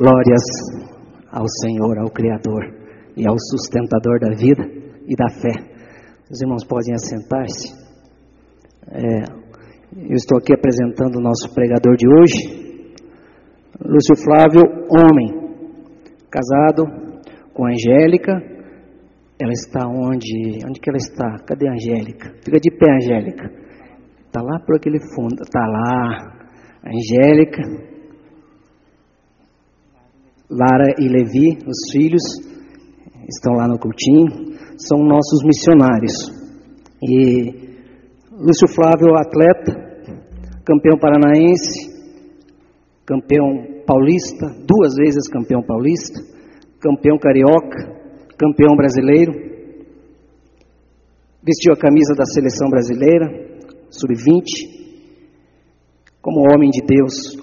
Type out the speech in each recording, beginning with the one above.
Glórias ao Senhor, ao Criador e ao sustentador da vida e da fé. Os irmãos podem assentar-se. É, eu estou aqui apresentando o nosso pregador de hoje, Lúcio Flávio, homem, casado com Angélica. Ela está onde? Onde que ela está? Cadê a Angélica? Fica de pé, Angélica. Está lá por aquele fundo. Está lá. Angélica, Lara e Levi, os filhos, estão lá no cultinho, são nossos missionários. E Lúcio Flávio, atleta, campeão paranaense, campeão paulista, duas vezes campeão paulista, campeão carioca, campeão brasileiro, vestiu a camisa da seleção brasileira, sub-20, como homem de Deus,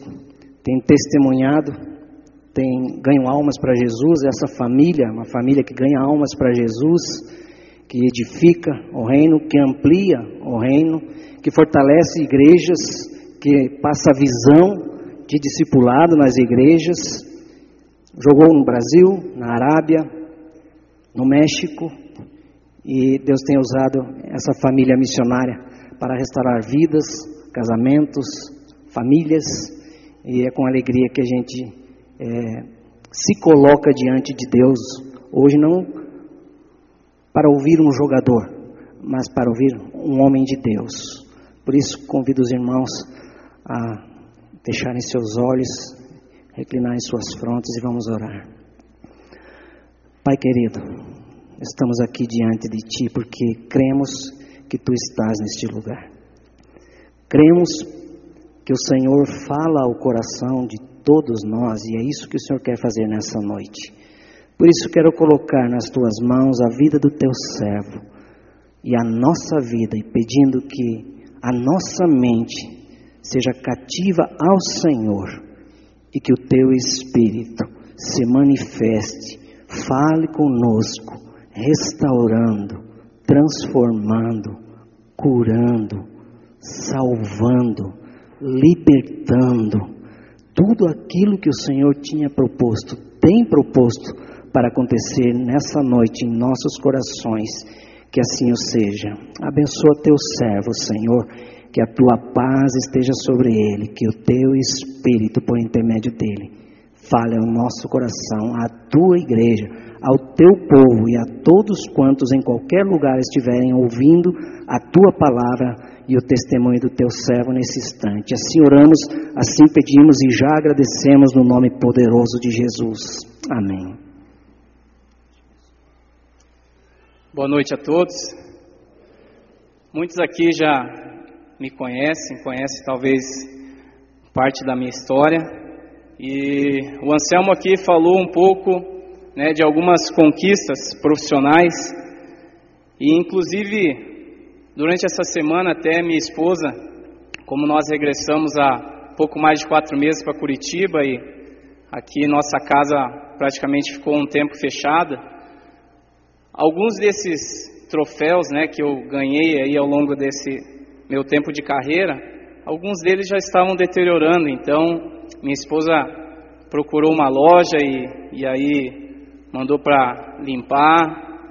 tem testemunhado tem, ganham almas para Jesus, essa família, uma família que ganha almas para Jesus, que edifica o reino, que amplia o reino, que fortalece igrejas, que passa visão de discipulado nas igrejas. Jogou no Brasil, na Arábia, no México, e Deus tem usado essa família missionária para restaurar vidas, casamentos, famílias, e é com alegria que a gente é, se coloca diante de Deus hoje não para ouvir um jogador, mas para ouvir um homem de Deus. Por isso convido os irmãos a fecharem seus olhos, reclinarem suas frontes e vamos orar. Pai querido, estamos aqui diante de Ti porque cremos que Tu estás neste lugar. Cremos que o Senhor fala ao coração de todos nós, e é isso que o Senhor quer fazer nessa noite. Por isso quero colocar nas tuas mãos a vida do teu servo e a nossa vida, e pedindo que a nossa mente seja cativa ao Senhor e que o teu Espírito se manifeste, fale conosco, restaurando, transformando, curando, salvando, libertando tudo aquilo que o Senhor tinha proposto, tem proposto para acontecer nessa noite em nossos corações, que assim o seja. Abençoa teu servo, Senhor, que a tua paz esteja sobre ele, que o teu espírito, por intermédio dele, fale ao nosso coração, à tua igreja, ao teu povo e a todos quantos em qualquer lugar estiverem ouvindo a tua palavra e o testemunho do teu servo nesse instante. Assim oramos, assim pedimos e já agradecemos no nome poderoso de Jesus. Amém. Boa noite a todos. Muitos aqui já me conhecem, conhecem talvez parte da minha história. E o Anselmo aqui falou um pouco né, de algumas conquistas profissionais e inclusive Durante essa semana, até minha esposa, como nós regressamos há pouco mais de quatro meses para Curitiba e aqui nossa casa praticamente ficou um tempo fechada, alguns desses troféus, né, que eu ganhei aí ao longo desse meu tempo de carreira, alguns deles já estavam deteriorando. Então, minha esposa procurou uma loja e, e aí mandou para limpar,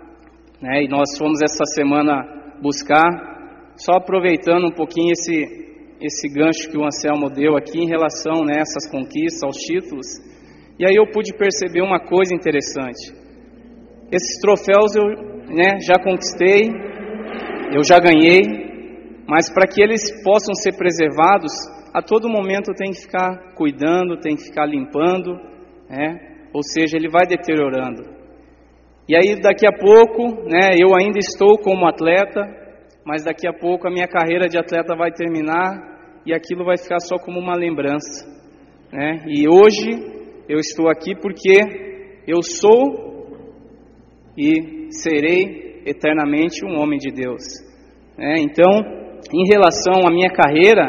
né, e nós fomos essa semana buscar, só aproveitando um pouquinho esse, esse gancho que o Anselmo deu aqui em relação né, a essas conquistas, aos títulos, e aí eu pude perceber uma coisa interessante. Esses troféus eu né, já conquistei, eu já ganhei, mas para que eles possam ser preservados, a todo momento tem que ficar cuidando, tem que ficar limpando, né? ou seja, ele vai deteriorando. E aí daqui a pouco, né, eu ainda estou como atleta, mas daqui a pouco a minha carreira de atleta vai terminar e aquilo vai ficar só como uma lembrança, né? E hoje eu estou aqui porque eu sou e serei eternamente um homem de Deus. Né? Então, em relação à minha carreira,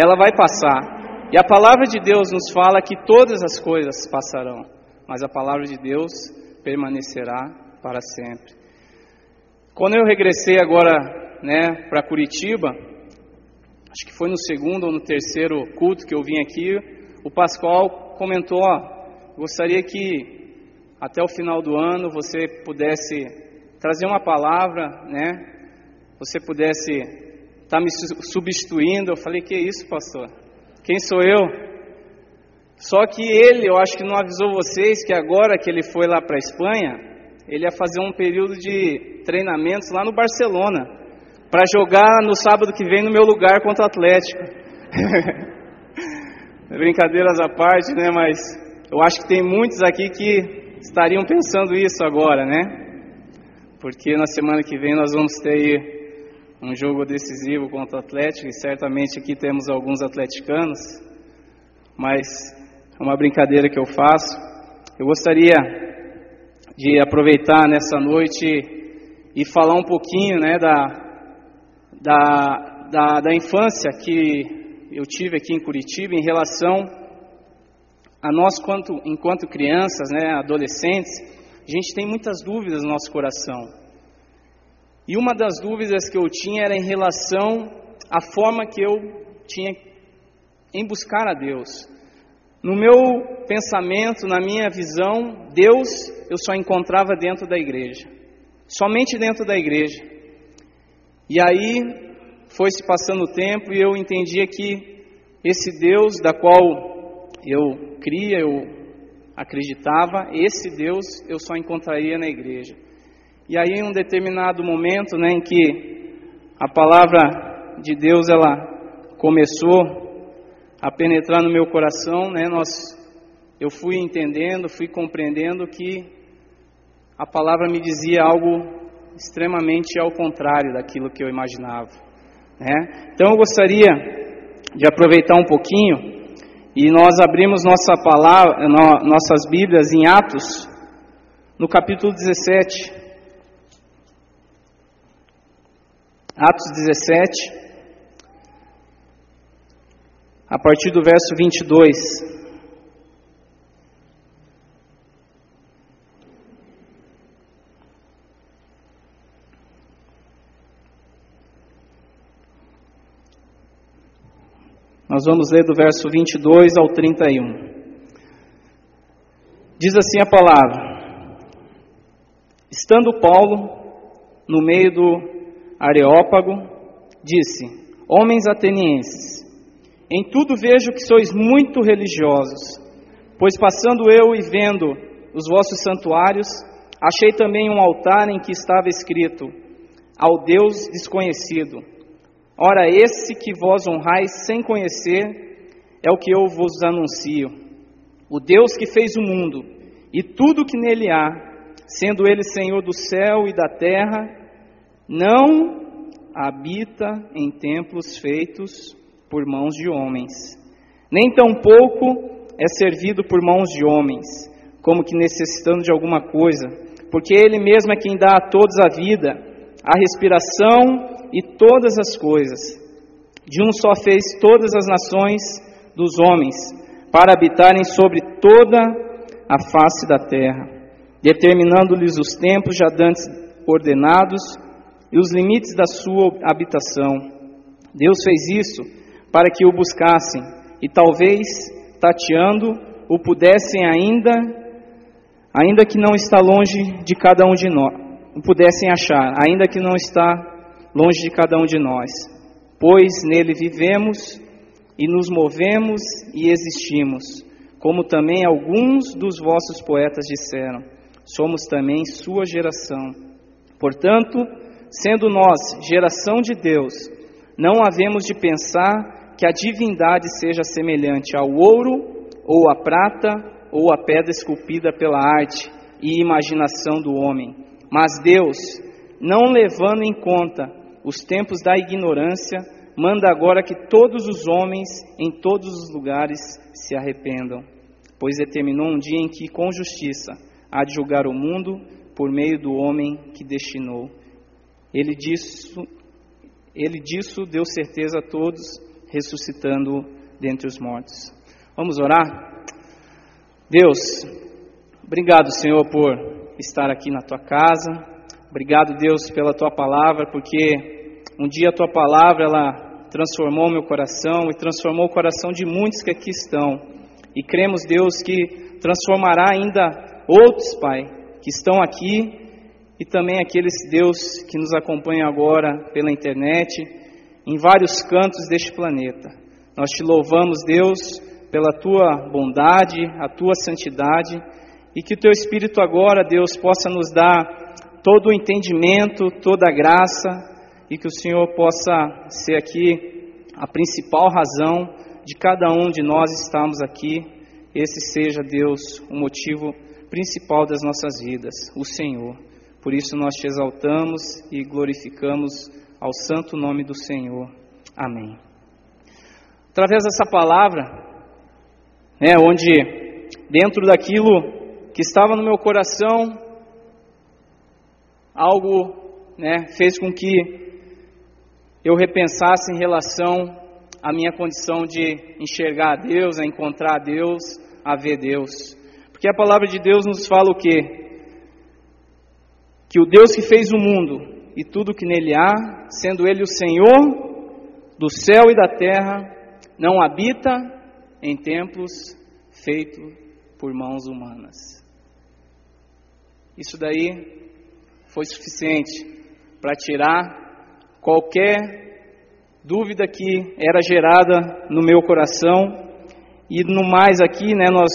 ela vai passar. E a palavra de Deus nos fala que todas as coisas passarão, mas a palavra de Deus permanecerá para sempre. Quando eu regressei agora, né, para Curitiba, acho que foi no segundo ou no terceiro culto que eu vim aqui, o Pascoal comentou, ó, gostaria que até o final do ano você pudesse trazer uma palavra, né? Você pudesse estar tá me substituindo. Eu falei: Que isso, pastor? Quem sou eu? Só que ele, eu acho que não avisou vocês que agora que ele foi lá para a Espanha, ele ia fazer um período de treinamentos lá no Barcelona, para jogar no sábado que vem no meu lugar contra o Atlético. Brincadeiras à parte, né? Mas eu acho que tem muitos aqui que estariam pensando isso agora, né? Porque na semana que vem nós vamos ter um jogo decisivo contra o Atlético e certamente aqui temos alguns atleticanos, mas é uma brincadeira que eu faço. Eu gostaria de aproveitar nessa noite e falar um pouquinho né, da, da, da, da infância que eu tive aqui em Curitiba em relação a nós quanto, enquanto crianças, né, adolescentes, a gente tem muitas dúvidas no nosso coração. E uma das dúvidas que eu tinha era em relação à forma que eu tinha em buscar a Deus. No meu pensamento, na minha visão, Deus eu só encontrava dentro da igreja, somente dentro da igreja. E aí foi se passando o tempo e eu entendia que esse Deus da qual eu cria, eu acreditava, esse Deus eu só encontraria na igreja. E aí, em um determinado momento, né, em que a palavra de Deus ela começou a penetrar no meu coração, né, nós, eu fui entendendo, fui compreendendo que a palavra me dizia algo extremamente ao contrário daquilo que eu imaginava. Né? Então eu gostaria de aproveitar um pouquinho e nós abrimos nossa palavra, nossas Bíblias em Atos, no capítulo 17. Atos 17 a partir do verso 22. Nós vamos ler do verso 22 ao 31. Diz assim a palavra: Estando Paulo no meio do Areópago, disse: Homens atenienses, em tudo vejo que sois muito religiosos, pois passando eu e vendo os vossos santuários, achei também um altar em que estava escrito: Ao Deus desconhecido. Ora, esse que vós honrais sem conhecer é o que eu vos anuncio. O Deus que fez o mundo e tudo que nele há, sendo ele Senhor do céu e da terra, não habita em templos feitos por mãos de homens, nem tampouco é servido por mãos de homens, como que necessitando de alguma coisa, porque Ele mesmo é quem dá a todos a vida, a respiração e todas as coisas. De um só fez todas as nações dos homens, para habitarem sobre toda a face da terra, determinando-lhes os tempos já dantes ordenados e os limites da sua habitação. Deus fez isso para que o buscassem e talvez, tateando, o pudessem ainda, ainda que não está longe de cada um de nós, o pudessem achar, ainda que não está longe de cada um de nós, pois nele vivemos e nos movemos e existimos, como também alguns dos vossos poetas disseram, somos também sua geração. Portanto, sendo nós geração de Deus, não havemos de pensar que a divindade seja semelhante ao ouro, ou à prata, ou à pedra esculpida pela arte e imaginação do homem. Mas Deus, não levando em conta os tempos da ignorância, manda agora que todos os homens em todos os lugares se arrependam, pois determinou um dia em que, com justiça, há de julgar o mundo por meio do homem que destinou. Ele disso, ele disso deu certeza a todos ressuscitando dentre os mortos. Vamos orar? Deus, obrigado, Senhor, por estar aqui na tua casa. Obrigado, Deus, pela tua palavra, porque um dia a tua palavra ela transformou meu coração e transformou o coração de muitos que aqui estão. E cremos, Deus, que transformará ainda outros, Pai, que estão aqui e também aqueles, Deus, que nos acompanham agora pela internet, em vários cantos deste planeta. Nós te louvamos, Deus, pela tua bondade, a tua santidade e que o teu Espírito agora, Deus, possa nos dar todo o entendimento, toda a graça e que o Senhor possa ser aqui a principal razão de cada um de nós estarmos aqui. Esse seja, Deus, o motivo principal das nossas vidas, o Senhor. Por isso nós te exaltamos e glorificamos ao santo nome do Senhor. Amém. Através dessa palavra, né, onde dentro daquilo que estava no meu coração, algo né, fez com que eu repensasse em relação à minha condição de enxergar a Deus, a encontrar a Deus, a ver Deus. Porque a palavra de Deus nos fala o quê? que o Deus que fez o mundo e tudo que nele há, sendo ele o Senhor do céu e da terra, não habita em templos feitos por mãos humanas. Isso daí foi suficiente para tirar qualquer dúvida que era gerada no meu coração e no mais aqui, né, nós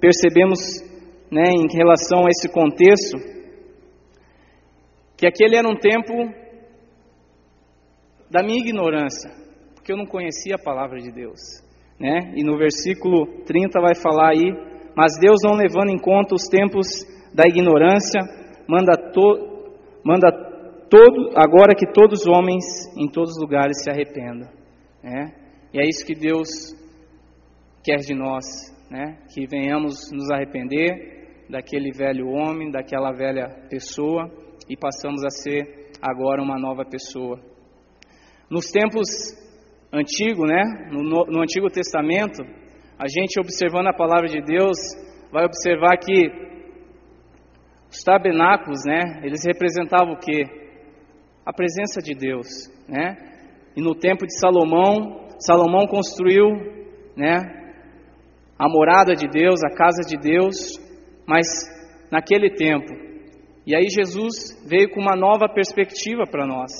percebemos, né, em relação a esse contexto, que aquele era um tempo da minha ignorância, porque eu não conhecia a palavra de Deus, né? E no versículo 30 vai falar aí, mas Deus não levando em conta os tempos da ignorância, manda to, manda todo agora que todos os homens em todos os lugares se arrependam, né? E é isso que Deus quer de nós, né? Que venhamos nos arrepender daquele velho homem, daquela velha pessoa e passamos a ser agora uma nova pessoa. Nos tempos antigos, né, no, no Antigo Testamento, a gente observando a palavra de Deus, vai observar que os tabernáculos, né, eles representavam o que? A presença de Deus, né? E no tempo de Salomão, Salomão construiu, né, a morada de Deus, a casa de Deus, mas naquele tempo e aí Jesus veio com uma nova perspectiva para nós.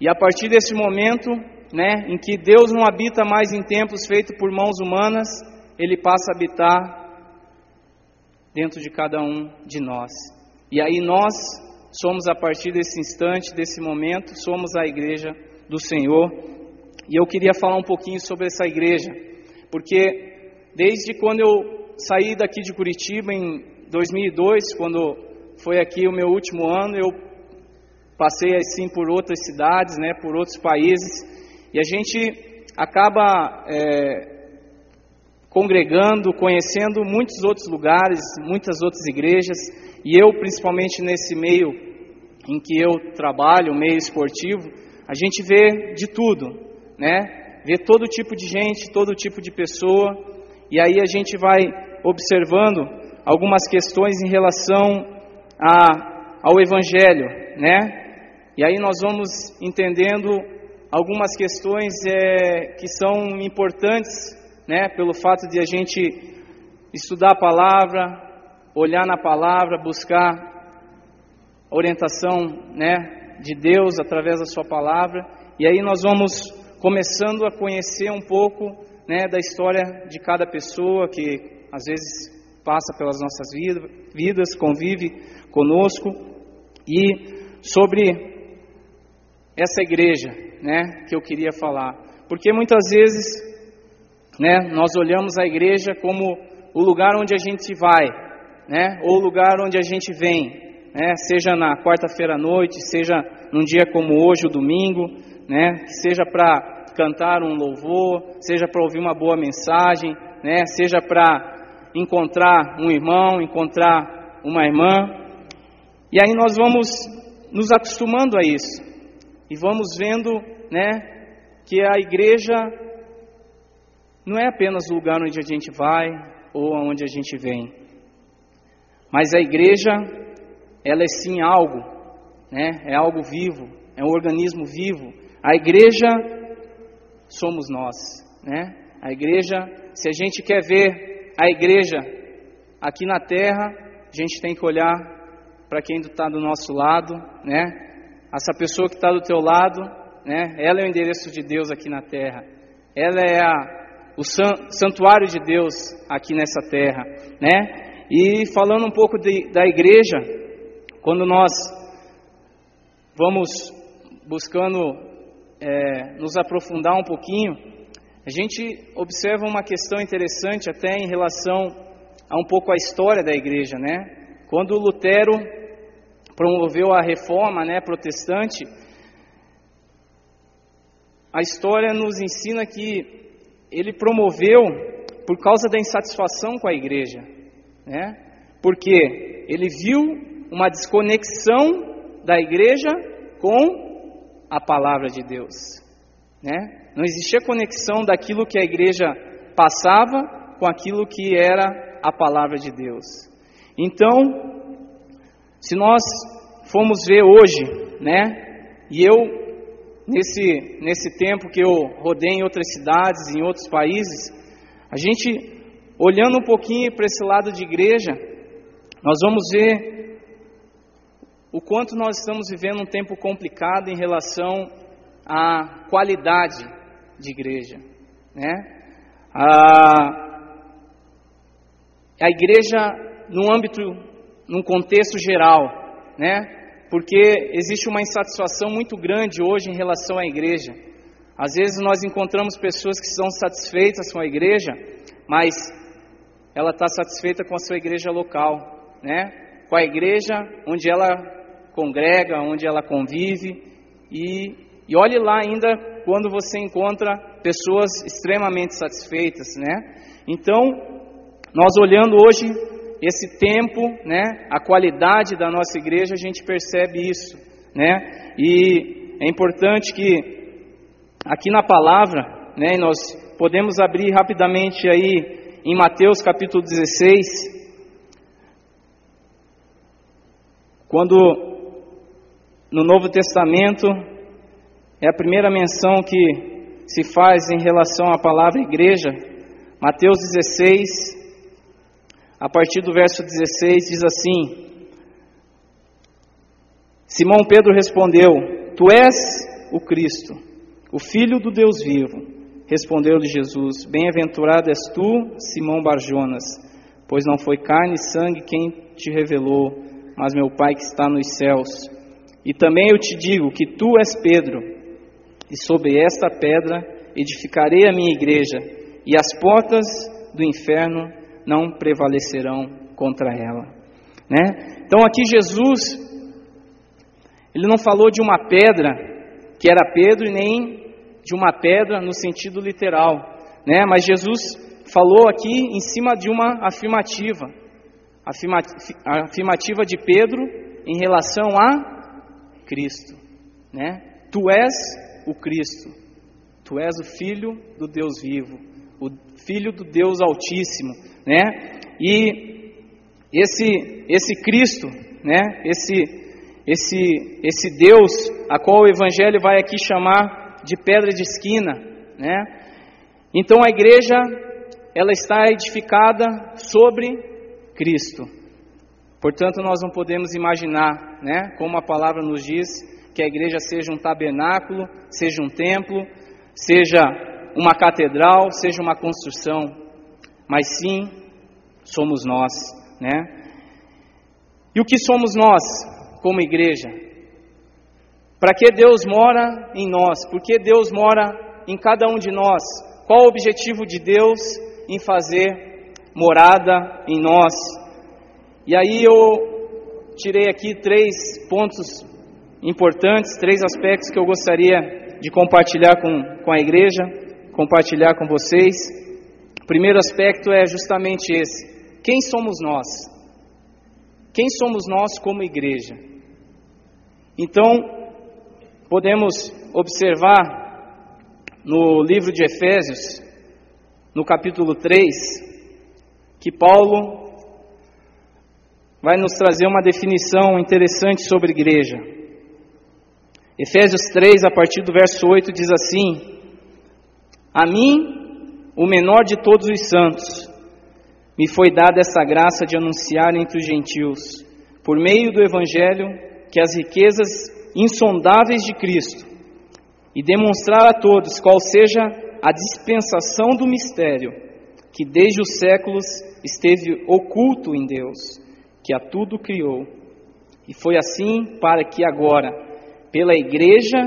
E a partir desse momento, né, em que Deus não habita mais em templos feitos por mãos humanas, ele passa a habitar dentro de cada um de nós. E aí nós somos a partir desse instante, desse momento, somos a igreja do Senhor. E eu queria falar um pouquinho sobre essa igreja, porque desde quando eu saí daqui de Curitiba em 2002, quando foi aqui o meu último ano, eu passei assim por outras cidades, né, por outros países, e a gente acaba é, congregando, conhecendo muitos outros lugares, muitas outras igrejas, e eu, principalmente nesse meio em que eu trabalho, meio esportivo, a gente vê de tudo, né? Vê todo tipo de gente, todo tipo de pessoa, e aí a gente vai observando algumas questões em relação a, ao Evangelho, né? E aí nós vamos entendendo algumas questões é, que são importantes, né? Pelo fato de a gente estudar a palavra, olhar na palavra, buscar orientação, né? De Deus através da Sua palavra. E aí nós vamos começando a conhecer um pouco, né? Da história de cada pessoa que às vezes passa pelas nossas vidas, convive conosco e sobre essa igreja, né, que eu queria falar. Porque muitas vezes, né, nós olhamos a igreja como o lugar onde a gente vai, né, ou o lugar onde a gente vem, né, seja na quarta-feira à noite, seja num dia como hoje, o domingo, né, seja para cantar um louvor, seja para ouvir uma boa mensagem, né, seja para encontrar um irmão, encontrar uma irmã. E aí nós vamos nos acostumando a isso. E vamos vendo, né, que a igreja não é apenas o lugar onde a gente vai ou onde a gente vem. Mas a igreja, ela é sim algo, né? É algo vivo, é um organismo vivo. A igreja somos nós, né? A igreja, se a gente quer ver a igreja aqui na terra, a gente tem que olhar para quem está do nosso lado, né? Essa pessoa que está do teu lado, né? Ela é o endereço de Deus aqui na terra. Ela é a, o santuário de Deus aqui nessa terra, né? E falando um pouco de, da igreja, quando nós vamos buscando é, nos aprofundar um pouquinho, a gente observa uma questão interessante até em relação a um pouco a história da igreja, né? Quando Lutero promoveu a reforma, né, protestante, a história nos ensina que ele promoveu por causa da insatisfação com a igreja, né? Porque ele viu uma desconexão da igreja com a palavra de Deus, né? Não existia conexão daquilo que a igreja passava com aquilo que era a palavra de Deus. Então, se nós formos ver hoje, né? E eu nesse nesse tempo que eu rodei em outras cidades, em outros países, a gente olhando um pouquinho para esse lado de igreja, nós vamos ver o quanto nós estamos vivendo um tempo complicado em relação à qualidade de igreja, né? A, a igreja no âmbito, num contexto geral, né? Porque existe uma insatisfação muito grande hoje em relação à igreja. Às vezes nós encontramos pessoas que estão satisfeitas com a igreja, mas ela está satisfeita com a sua igreja local, né? Com a igreja onde ela congrega, onde ela convive, e, e olhe lá ainda quando você encontra pessoas extremamente satisfeitas, né? Então, nós olhando hoje esse tempo, né, a qualidade da nossa igreja, a gente percebe isso, né? E é importante que aqui na palavra, né, nós podemos abrir rapidamente aí em Mateus capítulo 16, quando no Novo Testamento é a primeira menção que se faz em relação à palavra igreja. Mateus 16, a partir do verso 16, diz assim: Simão Pedro respondeu: Tu és o Cristo, o Filho do Deus vivo. Respondeu-lhe Jesus: Bem-aventurado és tu, Simão Barjonas, pois não foi carne e sangue quem te revelou, mas meu Pai que está nos céus. E também eu te digo que tu és Pedro, e sobre esta pedra edificarei a minha igreja, e as portas do inferno não prevalecerão contra ela. Né? Então aqui Jesus, ele não falou de uma pedra que era Pedro, nem de uma pedra no sentido literal, né? mas Jesus falou aqui em cima de uma afirmativa, afirmativa de Pedro em relação a Cristo, né? Tu és o Cristo, tu és o Filho do Deus vivo, o Filho do Deus Altíssimo, né? E esse esse Cristo, né? Esse esse esse Deus a qual o Evangelho vai aqui chamar de pedra de esquina, né? Então a igreja ela está edificada sobre Cristo. Portanto, nós não podemos imaginar, né, como a palavra nos diz, que a igreja seja um tabernáculo, seja um templo, seja uma catedral, seja uma construção, mas sim somos nós, né? E o que somos nós como igreja? Para que Deus mora em nós? Por que Deus mora em cada um de nós? Qual o objetivo de Deus em fazer morada em nós? E aí eu tirei aqui três pontos importantes, três aspectos que eu gostaria de compartilhar com, com a igreja, compartilhar com vocês. O primeiro aspecto é justamente esse: quem somos nós? Quem somos nós como igreja? Então, podemos observar no livro de Efésios, no capítulo 3, que Paulo vai nos trazer uma definição interessante sobre igreja. Efésios 3, a partir do verso 8, diz assim: A mim, o menor de todos os santos, me foi dada essa graça de anunciar entre os gentios, por meio do Evangelho, que as riquezas insondáveis de Cristo e demonstrar a todos qual seja a dispensação do mistério que desde os séculos esteve oculto em Deus, que a tudo criou. E foi assim para que agora, pela Igreja,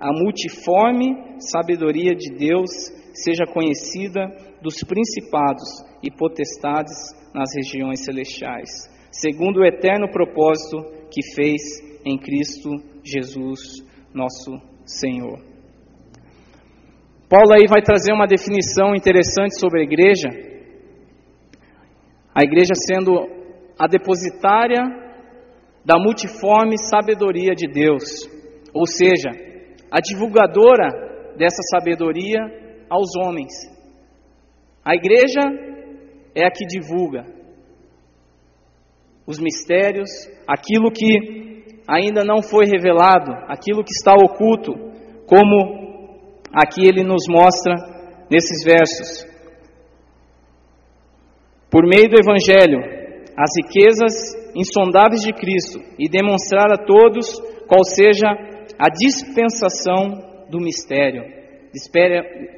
a multiforme sabedoria de Deus seja conhecida dos principados e potestades nas regiões celestiais, segundo o eterno propósito que fez em Cristo Jesus, nosso Senhor. Paulo aí vai trazer uma definição interessante sobre a igreja. A igreja sendo a depositária da multiforme sabedoria de Deus, ou seja, a divulgadora dessa sabedoria aos homens. A igreja é a que divulga os mistérios, aquilo que ainda não foi revelado, aquilo que está oculto, como aqui ele nos mostra nesses versos. Por meio do Evangelho, as riquezas insondáveis de Cristo e demonstrar a todos qual seja a dispensação do mistério.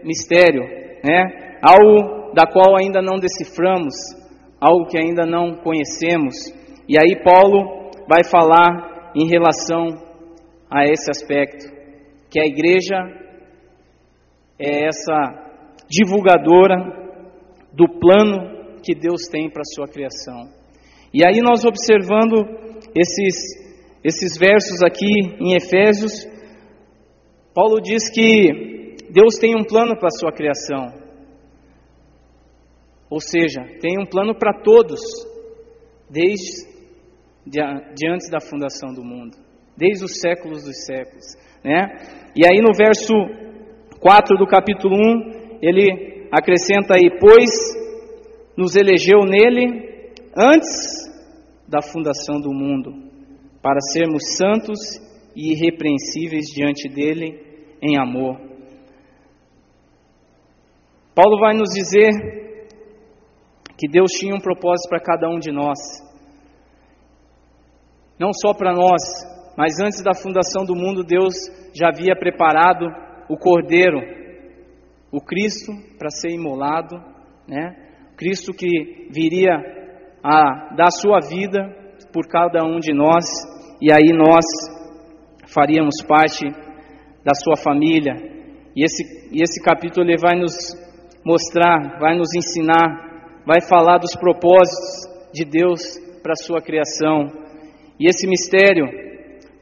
Mistério, né? Algo da qual ainda não deciframos, algo que ainda não conhecemos. E aí Paulo vai falar em relação a esse aspecto, que a igreja é essa divulgadora do plano que Deus tem para a sua criação. E aí nós observando esses esses versos aqui em Efésios, Paulo diz que Deus tem um plano para a sua criação. Ou seja, tem um plano para todos, desde de, antes da fundação do mundo, desde os séculos dos séculos. Né? E aí no verso 4 do capítulo 1, ele acrescenta aí: Pois nos elegeu nele antes da fundação do mundo para sermos santos e irrepreensíveis diante dele em amor. Paulo vai nos dizer que Deus tinha um propósito para cada um de nós. Não só para nós, mas antes da fundação do mundo, Deus já havia preparado o Cordeiro, o Cristo, para ser imolado, né? Cristo que viria a dar sua vida por cada um de nós, e aí nós faríamos parte da sua família. E esse, e esse capítulo ele vai nos mostrar, vai nos ensinar, vai falar dos propósitos de Deus para a sua criação. E esse mistério,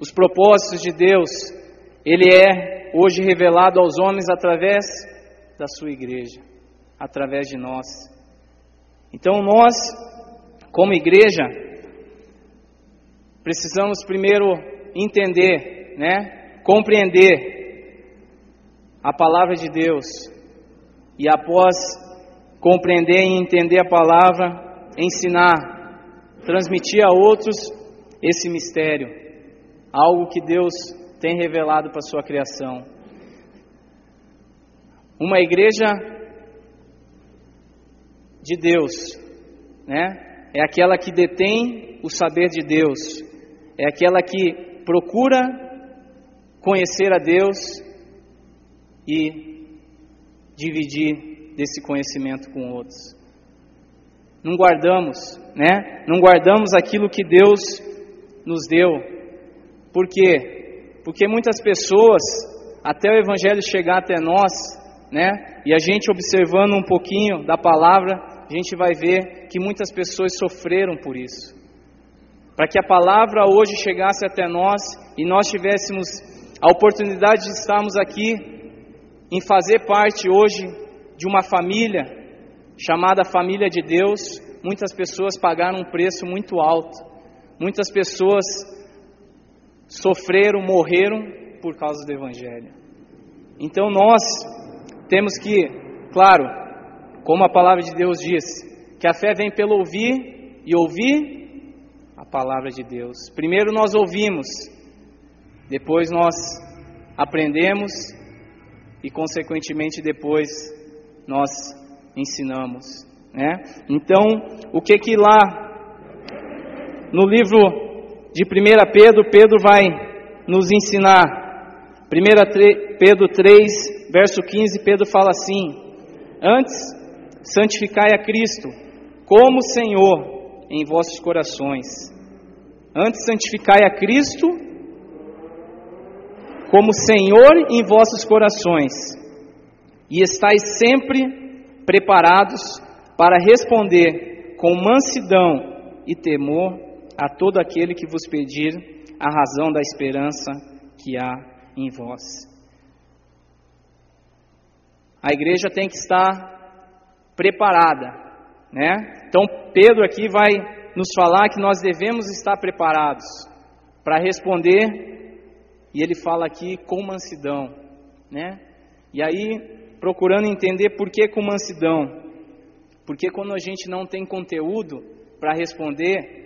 os propósitos de Deus, ele é hoje revelado aos homens através da sua igreja, através de nós. Então nós, como igreja, precisamos primeiro entender, né, compreender a palavra de Deus e após compreender e entender a palavra, ensinar, transmitir a outros esse mistério, algo que Deus tem revelado para a sua criação. Uma igreja de Deus, né? É aquela que detém o saber de Deus, é aquela que procura conhecer a Deus e dividir desse conhecimento com outros. Não guardamos, né? Não guardamos aquilo que Deus nos deu. Por quê? Porque muitas pessoas, até o Evangelho chegar até nós, né? E a gente observando um pouquinho da palavra, a gente vai ver que muitas pessoas sofreram por isso para que a palavra hoje chegasse até nós e nós tivéssemos a oportunidade de estarmos aqui em fazer parte hoje de uma família chamada família de Deus. Muitas pessoas pagaram um preço muito alto. Muitas pessoas sofreram, morreram por causa do evangelho. Então nós temos que, claro, como a palavra de Deus diz, que a fé vem pelo ouvir e ouvir a palavra de Deus. Primeiro nós ouvimos, depois nós aprendemos e, consequentemente, depois nós ensinamos. né? Então, o que que lá no livro de 1 Pedro, Pedro vai nos ensinar. 1 Pedro 3, verso 15, Pedro fala assim: Antes, santificai a Cristo como Senhor em vossos corações. Antes, santificai a Cristo como Senhor em vossos corações, e estáis sempre preparados para responder com mansidão e temor a todo aquele que vos pedir a razão da esperança que há em vós. A igreja tem que estar preparada, né? Então Pedro aqui vai nos falar que nós devemos estar preparados para responder, e ele fala aqui com mansidão, né? E aí procurando entender por que com mansidão, porque quando a gente não tem conteúdo para responder,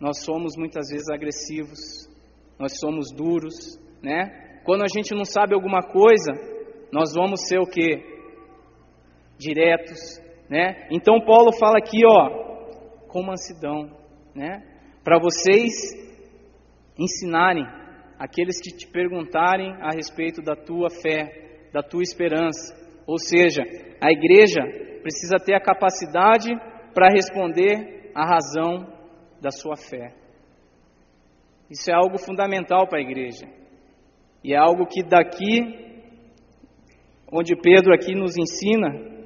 nós somos muitas vezes agressivos, nós somos duros, né? Quando a gente não sabe alguma coisa, nós vamos ser o que? Diretos, né? Então Paulo fala aqui, ó, com mansidão, né? Para vocês ensinarem aqueles que te perguntarem a respeito da tua fé, da tua esperança. Ou seja, a igreja precisa ter a capacidade para responder à razão da sua fé. Isso é algo fundamental para a igreja. E é algo que daqui, onde Pedro aqui nos ensina,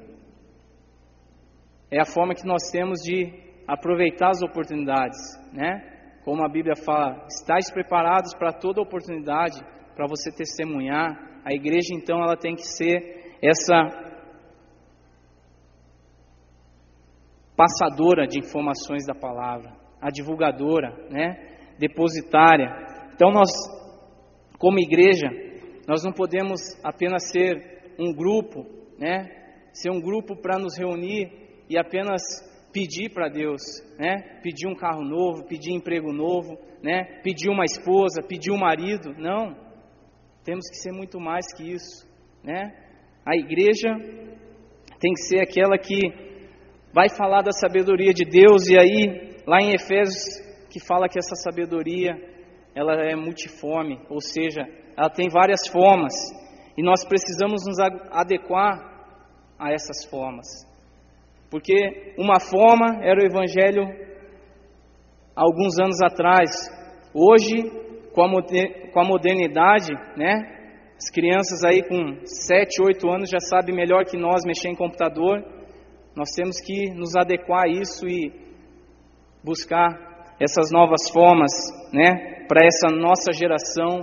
é a forma que nós temos de aproveitar as oportunidades, né? Como a Bíblia fala, estáis preparados para toda oportunidade para você testemunhar. A igreja então ela tem que ser essa passadora de informações da palavra, a divulgadora, né? depositária. Então nós, como igreja, nós não podemos apenas ser um grupo, né? Ser um grupo para nos reunir e apenas pedir para Deus, né? Pedir um carro novo, pedir emprego novo, né? Pedir uma esposa, pedir um marido. Não. Temos que ser muito mais que isso, né? A igreja tem que ser aquela que vai falar da sabedoria de Deus e aí lá em Efésios que fala que essa sabedoria ela é multiforme, ou seja, ela tem várias formas e nós precisamos nos adequar a essas formas. Porque uma forma era o evangelho alguns anos atrás. Hoje, com a modernidade, né? As crianças aí com 7, 8 anos já sabem melhor que nós mexer em computador. Nós temos que nos adequar a isso e buscar essas novas formas, né, para essa nossa geração,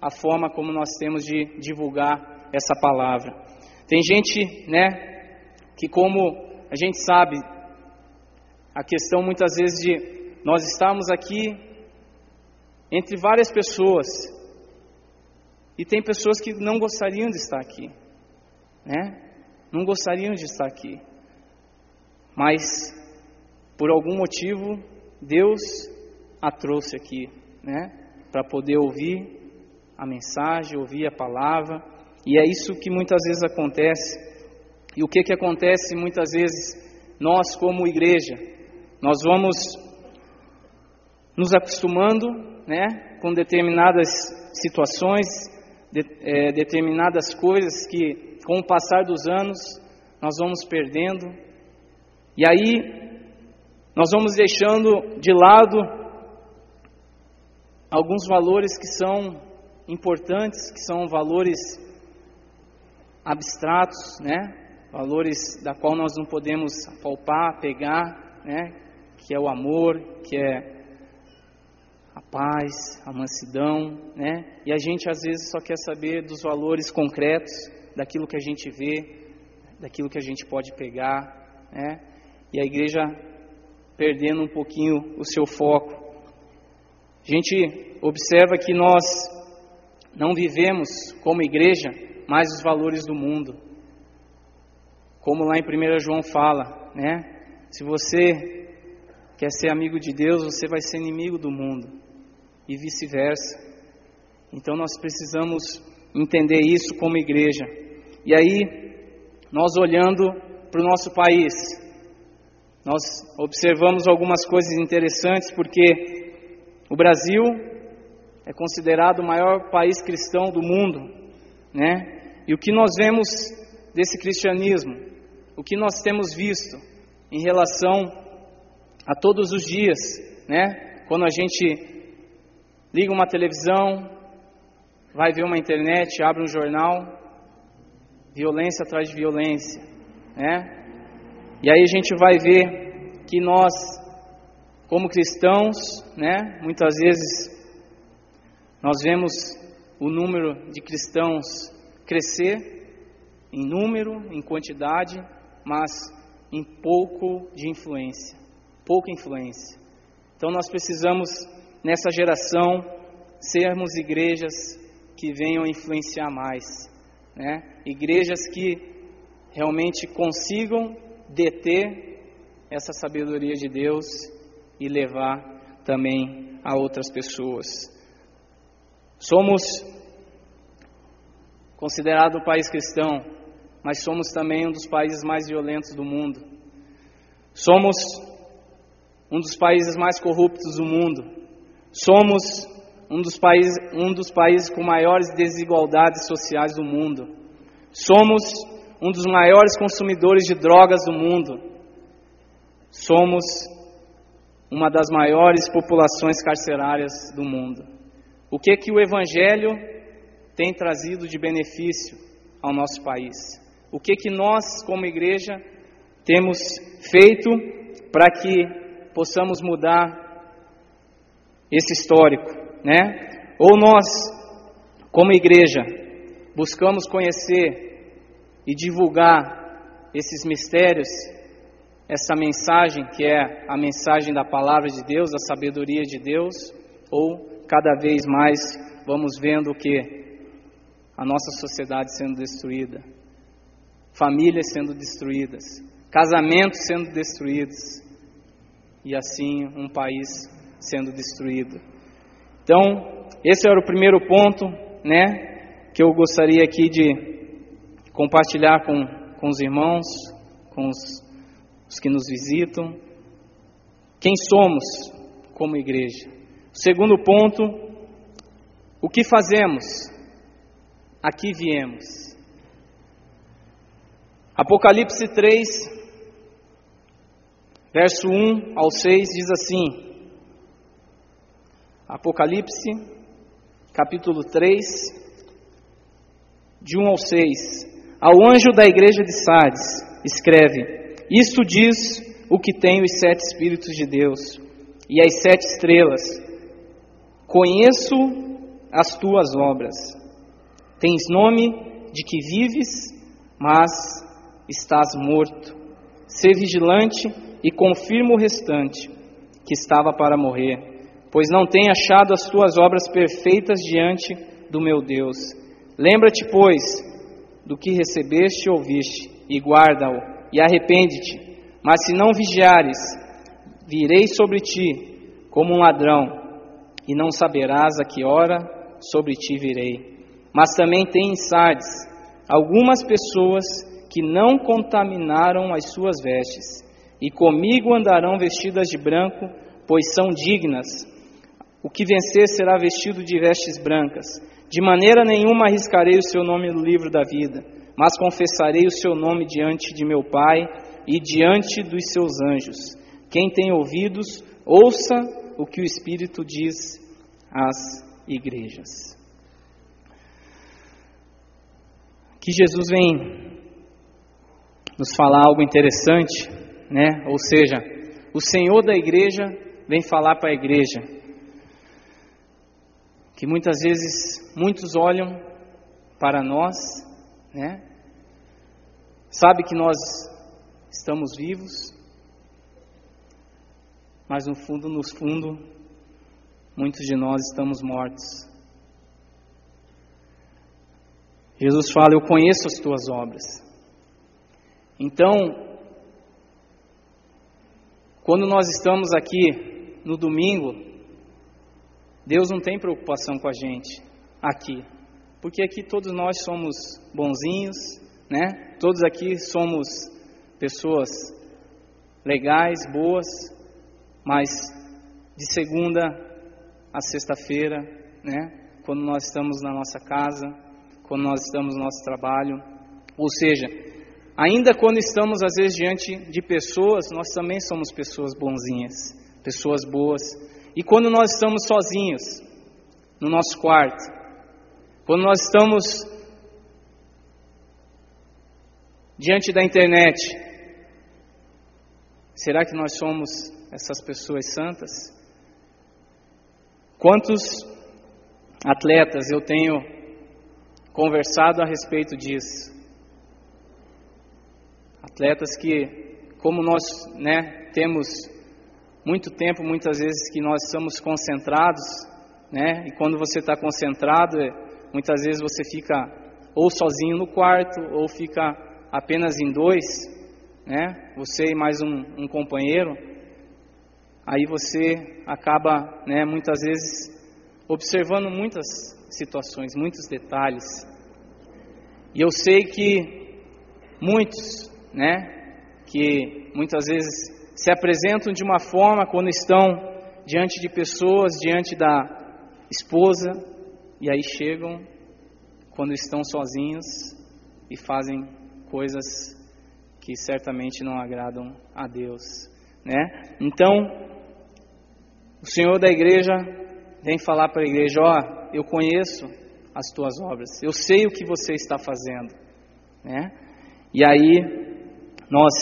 a forma como nós temos de divulgar essa palavra. Tem gente, né, que como a gente sabe, a questão muitas vezes de nós estamos aqui entre várias pessoas e tem pessoas que não gostariam de estar aqui, né? Não gostariam de estar aqui. Mas, por algum motivo, Deus a trouxe aqui, né? Para poder ouvir a mensagem, ouvir a palavra. E é isso que muitas vezes acontece. E o que, que acontece muitas vezes? Nós, como igreja, nós vamos nos acostumando né, com determinadas situações, de, é, determinadas coisas que, com o passar dos anos, nós vamos perdendo e aí, nós vamos deixando de lado alguns valores que são importantes, que são valores abstratos, né? Valores da qual nós não podemos palpar, pegar, né? Que é o amor, que é a paz, a mansidão, né? E a gente às vezes só quer saber dos valores concretos, daquilo que a gente vê, daquilo que a gente pode pegar, né? e a igreja perdendo um pouquinho o seu foco. A gente observa que nós não vivemos como igreja mais os valores do mundo. Como lá em 1 João fala, né? Se você quer ser amigo de Deus, você vai ser inimigo do mundo e vice-versa. Então nós precisamos entender isso como igreja. E aí, nós olhando para o nosso país, nós observamos algumas coisas interessantes, porque o Brasil é considerado o maior país cristão do mundo, né? E o que nós vemos desse cristianismo, o que nós temos visto em relação a todos os dias, né? Quando a gente liga uma televisão, vai ver uma internet, abre um jornal, violência atrás de violência, né? E aí a gente vai ver que nós, como cristãos, né, muitas vezes nós vemos o número de cristãos crescer em número, em quantidade, mas em pouco de influência, pouca influência. Então nós precisamos nessa geração sermos igrejas que venham influenciar mais, né? Igrejas que realmente consigam deter essa sabedoria de Deus e levar também a outras pessoas. Somos considerado um país cristão, mas somos também um dos países mais violentos do mundo. Somos um dos países mais corruptos do mundo. Somos um dos países, um dos países com maiores desigualdades sociais do mundo. Somos um dos maiores consumidores de drogas do mundo. Somos uma das maiores populações carcerárias do mundo. O que que o evangelho tem trazido de benefício ao nosso país? O que que nós como igreja temos feito para que possamos mudar esse histórico, né? Ou nós como igreja buscamos conhecer e divulgar esses mistérios, essa mensagem que é a mensagem da palavra de Deus, da sabedoria de Deus, ou cada vez mais vamos vendo o que a nossa sociedade sendo destruída, famílias sendo destruídas, casamentos sendo destruídos e assim um país sendo destruído. Então, esse era o primeiro ponto, né, que eu gostaria aqui de compartilhar com, com os irmãos, com os, os que nos visitam, quem somos como igreja. Segundo ponto, o que fazemos? Aqui viemos. Apocalipse 3, verso 1 ao 6 diz assim: Apocalipse, capítulo 3, de 1 ao 6. Ao anjo da igreja de Sardes, escreve: Isto diz o que tem os sete Espíritos de Deus e as sete estrelas. Conheço as tuas obras. Tens nome de que vives, mas estás morto. Sê vigilante e confirma o restante, que estava para morrer, pois não tem achado as tuas obras perfeitas diante do meu Deus. Lembra-te, pois, do que recebeste e ouviste, e guarda-o, e arrepende-te. Mas se não vigiares, virei sobre ti como um ladrão, e não saberás a que hora sobre ti virei. Mas também tem em Sardes algumas pessoas que não contaminaram as suas vestes, e comigo andarão vestidas de branco, pois são dignas. O que vencer será vestido de vestes brancas. De maneira nenhuma arriscarei o seu nome no livro da vida, mas confessarei o seu nome diante de meu Pai e diante dos seus anjos. Quem tem ouvidos, ouça o que o Espírito diz às igrejas. Que Jesus vem nos falar algo interessante, né? Ou seja, o Senhor da igreja vem falar para a igreja que muitas vezes muitos olham para nós, né? Sabe que nós estamos vivos, mas no fundo, no fundo, muitos de nós estamos mortos. Jesus fala: Eu conheço as tuas obras. Então, quando nós estamos aqui no domingo, Deus não tem preocupação com a gente aqui, porque aqui todos nós somos bonzinhos, né? Todos aqui somos pessoas legais, boas, mas de segunda a sexta-feira, né? Quando nós estamos na nossa casa, quando nós estamos no nosso trabalho, ou seja, ainda quando estamos às vezes diante de pessoas, nós também somos pessoas bonzinhas, pessoas boas. E quando nós estamos sozinhos no nosso quarto, quando nós estamos diante da internet, será que nós somos essas pessoas santas? Quantos atletas eu tenho conversado a respeito disso? Atletas que, como nós né, temos muito tempo, muitas vezes que nós estamos concentrados, né, e quando você está concentrado, muitas vezes você fica ou sozinho no quarto, ou fica apenas em dois, né, você e mais um, um companheiro, aí você acaba, né, muitas vezes observando muitas situações, muitos detalhes. E eu sei que muitos, né, que muitas vezes se apresentam de uma forma quando estão diante de pessoas, diante da esposa, e aí chegam quando estão sozinhos e fazem coisas que certamente não agradam a Deus, né? Então, o Senhor da igreja vem falar para a igreja: Ó, oh, eu conheço as tuas obras, eu sei o que você está fazendo. Né? E aí, nós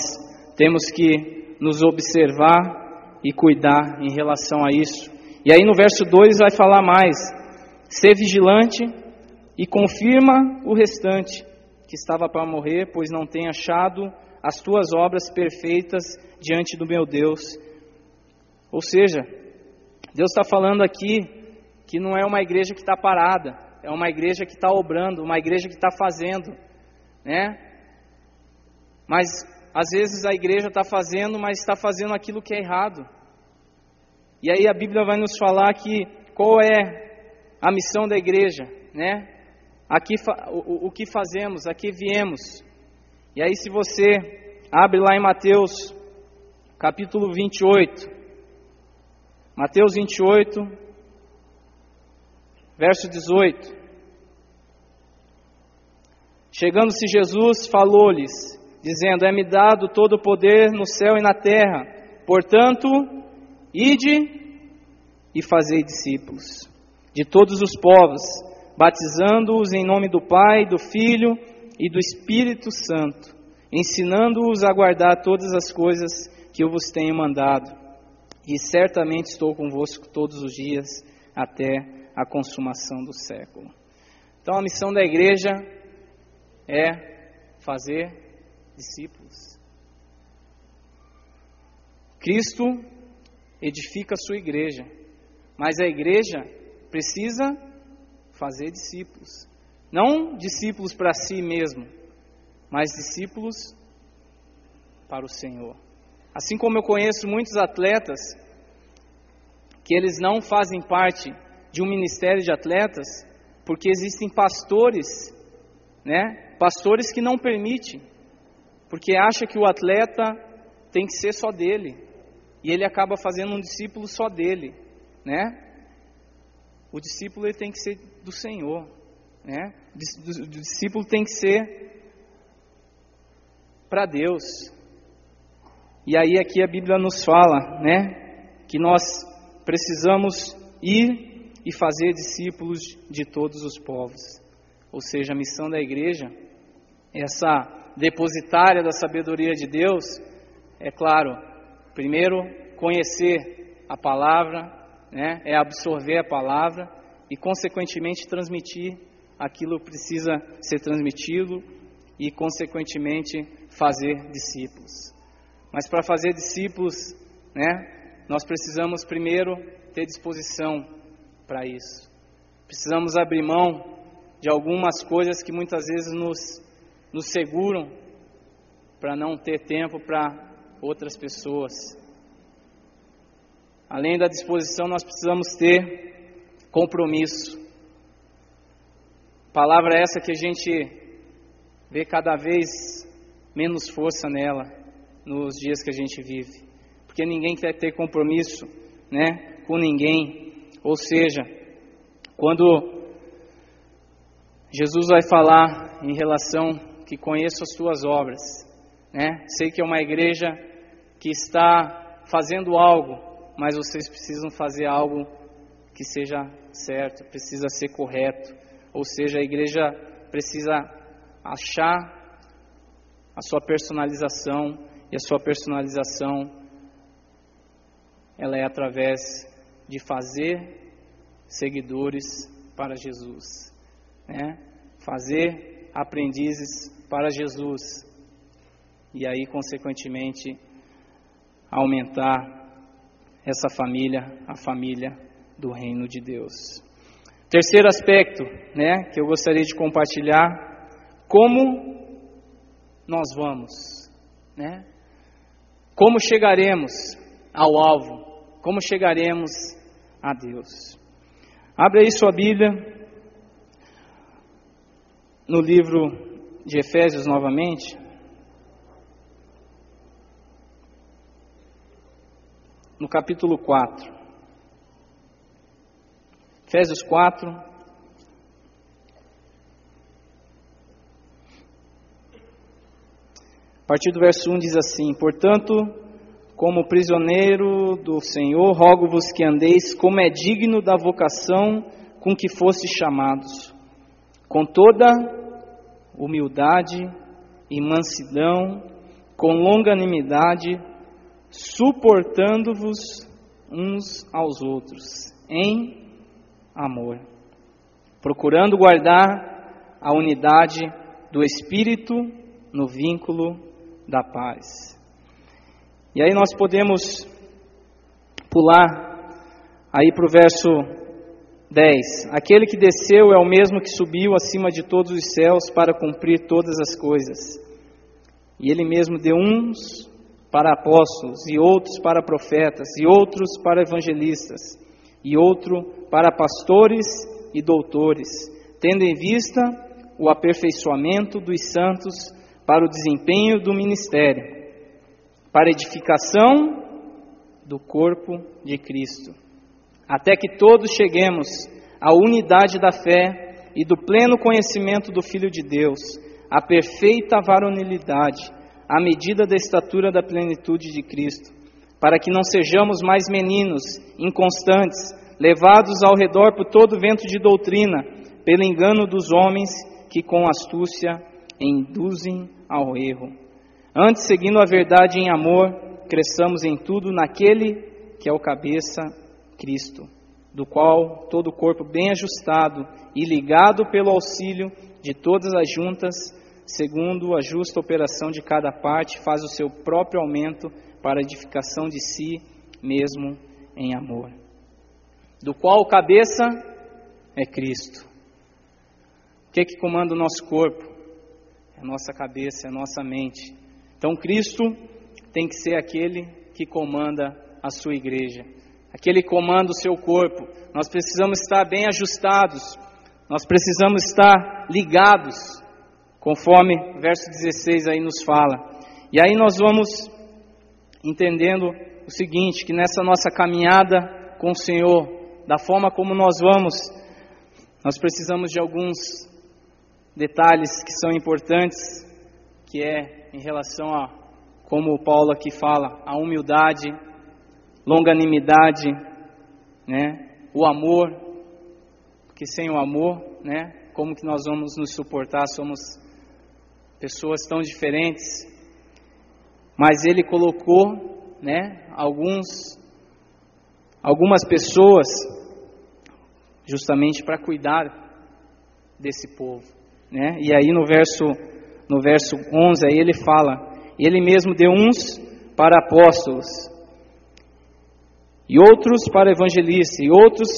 temos que nos observar e cuidar em relação a isso. E aí, no verso 2 vai falar mais: ser vigilante e confirma o restante que estava para morrer, pois não tem achado as tuas obras perfeitas diante do meu Deus. Ou seja, Deus está falando aqui que não é uma igreja que está parada, é uma igreja que está obrando, uma igreja que está fazendo, né? Mas às vezes a igreja está fazendo, mas está fazendo aquilo que é errado. E aí a Bíblia vai nos falar que qual é a missão da igreja, né? Aqui o, o que fazemos, aqui viemos. E aí se você abre lá em Mateus capítulo 28, Mateus 28, verso 18. Chegando-se Jesus, falou-lhes, dizendo: É-me dado todo o poder no céu e na terra, portanto, ide e fazei discípulos de todos os povos, batizando-os em nome do Pai, do Filho e do Espírito Santo, ensinando-os a guardar todas as coisas que eu vos tenho mandado e certamente estou convosco todos os dias até a consumação do século. Então a missão da igreja é fazer discípulos. Cristo edifica a sua igreja, mas a igreja precisa fazer discípulos. Não discípulos para si mesmo, mas discípulos para o Senhor. Assim como eu conheço muitos atletas que eles não fazem parte de um ministério de atletas, porque existem pastores, né? Pastores que não permitem, porque acha que o atleta tem que ser só dele, e ele acaba fazendo um discípulo só dele, né? O discípulo ele tem que ser do Senhor, né? O discípulo tem que ser para Deus, e aí aqui a Bíblia nos fala, né, que nós precisamos ir e fazer discípulos de todos os povos. Ou seja, a missão da igreja, essa depositária da sabedoria de Deus, é claro, primeiro conhecer a palavra, né, é absorver a palavra e consequentemente transmitir aquilo que precisa ser transmitido e consequentemente fazer discípulos. Mas para fazer discípulos, né, nós precisamos primeiro ter disposição para isso. Precisamos abrir mão de algumas coisas que muitas vezes nos, nos seguram para não ter tempo para outras pessoas. Além da disposição, nós precisamos ter compromisso. Palavra essa que a gente vê cada vez menos força nela nos dias que a gente vive. Porque ninguém quer ter compromisso, né, com ninguém. Ou seja, quando Jesus vai falar em relação que conheço as tuas obras, né? Sei que é uma igreja que está fazendo algo, mas vocês precisam fazer algo que seja certo, precisa ser correto. Ou seja, a igreja precisa achar a sua personalização e a sua personalização ela é através de fazer seguidores para Jesus, né? Fazer aprendizes para Jesus e aí consequentemente aumentar essa família, a família do reino de Deus. Terceiro aspecto, né, que eu gostaria de compartilhar, como nós vamos, né? Como chegaremos ao alvo? Como chegaremos a Deus? Abre aí sua Bíblia no livro de Efésios novamente. No capítulo 4. Efésios 4. A partir do verso 1 diz assim: Portanto, como prisioneiro do Senhor, rogo-vos que andeis como é digno da vocação com que fostes chamados, com toda humildade e mansidão, com longanimidade, suportando-vos uns aos outros, em amor, procurando guardar a unidade do Espírito no vínculo da paz. E aí nós podemos pular aí para o verso 10. Aquele que desceu é o mesmo que subiu acima de todos os céus para cumprir todas as coisas. E ele mesmo deu uns para apóstolos, e outros para profetas, e outros para evangelistas, e outro para pastores e doutores, tendo em vista o aperfeiçoamento dos santos para o desempenho do ministério, para edificação do corpo de Cristo, até que todos cheguemos à unidade da fé e do pleno conhecimento do Filho de Deus, à perfeita varonilidade, à medida da estatura da plenitude de Cristo para que não sejamos mais meninos inconstantes, levados ao redor por todo vento de doutrina, pelo engano dos homens que com astúcia induzem ao erro. Antes, seguindo a verdade em amor, cresçamos em tudo naquele que é o cabeça, Cristo, do qual todo o corpo bem ajustado e ligado pelo auxílio de todas as juntas, segundo a justa operação de cada parte, faz o seu próprio aumento para a edificação de si mesmo em amor, do qual cabeça é Cristo. O que é que comanda o nosso corpo? É a nossa cabeça, é a nossa mente. Então Cristo tem que ser aquele que comanda a sua igreja, aquele que comanda o seu corpo. Nós precisamos estar bem ajustados, nós precisamos estar ligados, conforme verso 16 aí nos fala. E aí nós vamos entendendo o seguinte: que nessa nossa caminhada com o Senhor, da forma como nós vamos, nós precisamos de alguns detalhes que são importantes, que é em relação a, como Paulo aqui fala, a humildade, longanimidade, né, o amor, porque sem o amor, né, como que nós vamos nos suportar? Somos pessoas tão diferentes, mas ele colocou, né, alguns algumas pessoas justamente para cuidar desse povo, né? E aí no verso no verso 11 aí ele fala: "Ele mesmo deu uns para apóstolos, e outros para evangelistas, e outros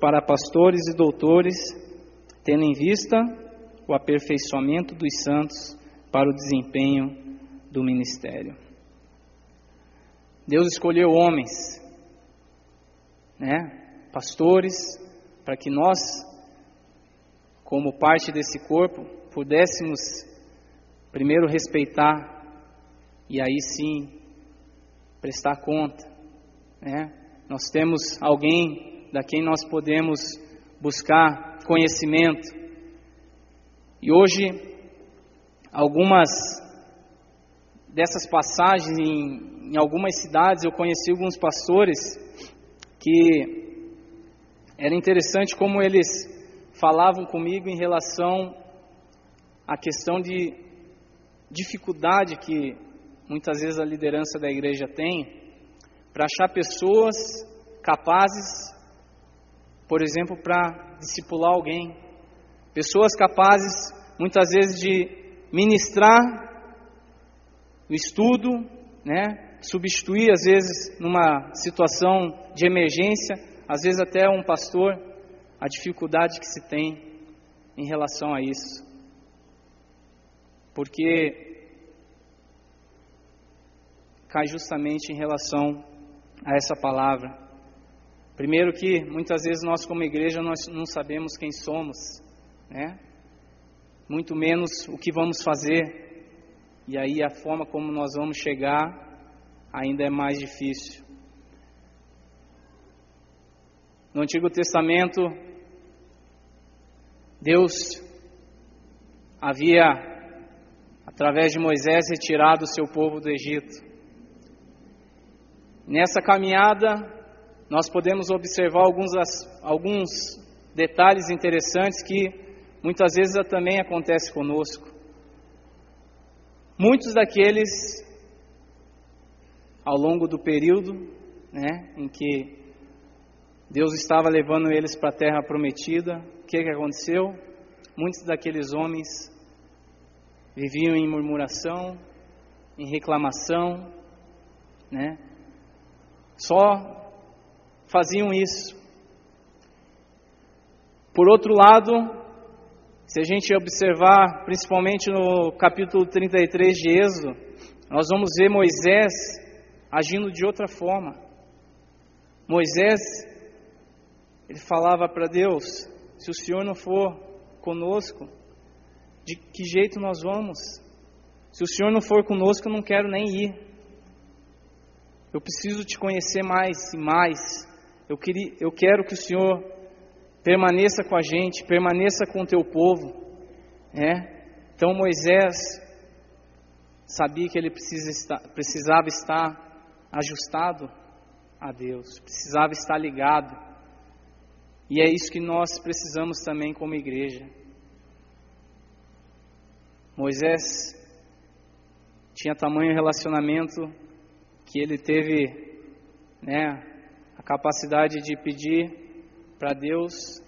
para pastores e doutores, tendo em vista o aperfeiçoamento dos santos para o desempenho do ministério. Deus escolheu homens, né, pastores, para que nós, como parte desse corpo, pudéssemos primeiro respeitar e aí sim prestar conta. Né? Nós temos alguém da quem nós podemos buscar conhecimento. E hoje, algumas dessas passagens em, em algumas cidades, eu conheci alguns pastores que era interessante como eles falavam comigo em relação à questão de dificuldade que muitas vezes a liderança da igreja tem para achar pessoas capazes, por exemplo, para discipular alguém, pessoas capazes muitas vezes de ministrar o estudo, né, substituir às vezes numa situação de emergência, às vezes até um pastor, a dificuldade que se tem em relação a isso. Porque cai justamente em relação a essa palavra. Primeiro que muitas vezes nós como igreja nós não sabemos quem somos, né? Muito menos o que vamos fazer. E aí a forma como nós vamos chegar ainda é mais difícil. No Antigo Testamento, Deus havia, através de Moisés, retirado o seu povo do Egito. Nessa caminhada, nós podemos observar alguns, alguns detalhes interessantes que muitas vezes também acontece conosco. Muitos daqueles, ao longo do período né, em que Deus estava levando eles para a terra prometida, o que, que aconteceu? Muitos daqueles homens viviam em murmuração, em reclamação, né? Só faziam isso. Por outro lado, se a gente observar, principalmente no capítulo 33 de Êxodo, nós vamos ver Moisés agindo de outra forma. Moisés, ele falava para Deus: se o Senhor não for conosco, de que jeito nós vamos? Se o Senhor não for conosco, eu não quero nem ir. Eu preciso te conhecer mais e mais. Eu, queria, eu quero que o Senhor permaneça com a gente, permaneça com o teu povo. É? Então Moisés sabia que ele precisa estar, precisava estar ajustado a Deus, precisava estar ligado. E é isso que nós precisamos também como igreja. Moisés tinha tamanho relacionamento que ele teve né, a capacidade de pedir para Deus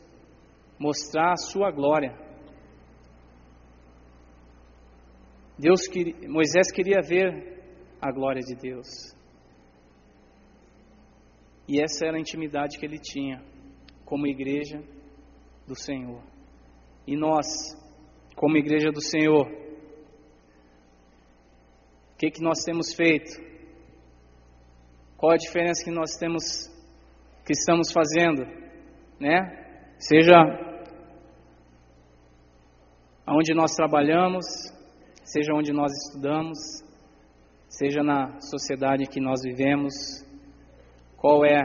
mostrar a sua glória. Deus queria, Moisés queria ver a glória de Deus. E essa era a intimidade que ele tinha como igreja do Senhor. E nós, como igreja do Senhor, o que, que nós temos feito? Qual a diferença que nós temos, que estamos fazendo, né? Seja onde nós trabalhamos, seja onde nós estudamos, seja na sociedade que nós vivemos, qual é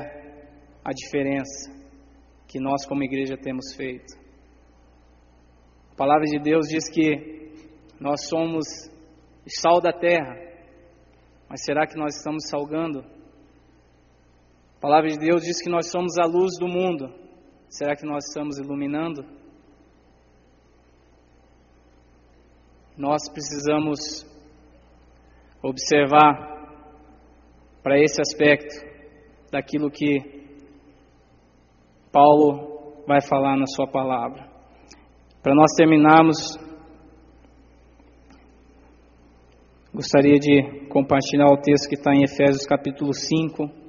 a diferença que nós como igreja temos feito? A palavra de Deus diz que nós somos sal da terra, mas será que nós estamos salgando a palavra de Deus diz que nós somos a luz do mundo. Será que nós estamos iluminando? Nós precisamos observar para esse aspecto daquilo que Paulo vai falar na sua palavra. Para nós terminarmos, gostaria de compartilhar o texto que está em Efésios capítulo 5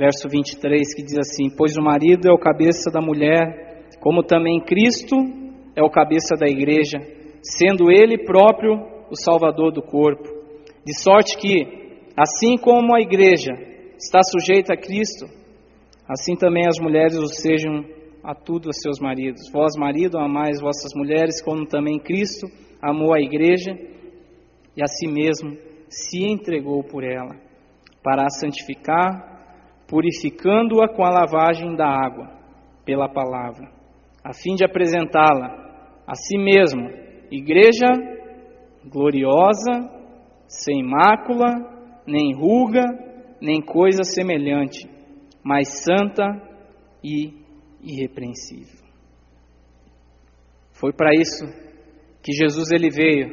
verso 23, que diz assim: Pois o marido é o cabeça da mulher, como também Cristo é o cabeça da igreja, sendo ele próprio o salvador do corpo. De sorte que, assim como a igreja está sujeita a Cristo, assim também as mulheres o sejam a tudo a seus maridos. Vós, marido, amais vossas mulheres, como também Cristo amou a igreja e a si mesmo se entregou por ela, para a santificar, purificando-a com a lavagem da água, pela palavra, a fim de apresentá-la a si mesmo, igreja gloriosa, sem mácula, nem ruga, nem coisa semelhante, mas santa e irrepreensível. Foi para isso que Jesus ele veio,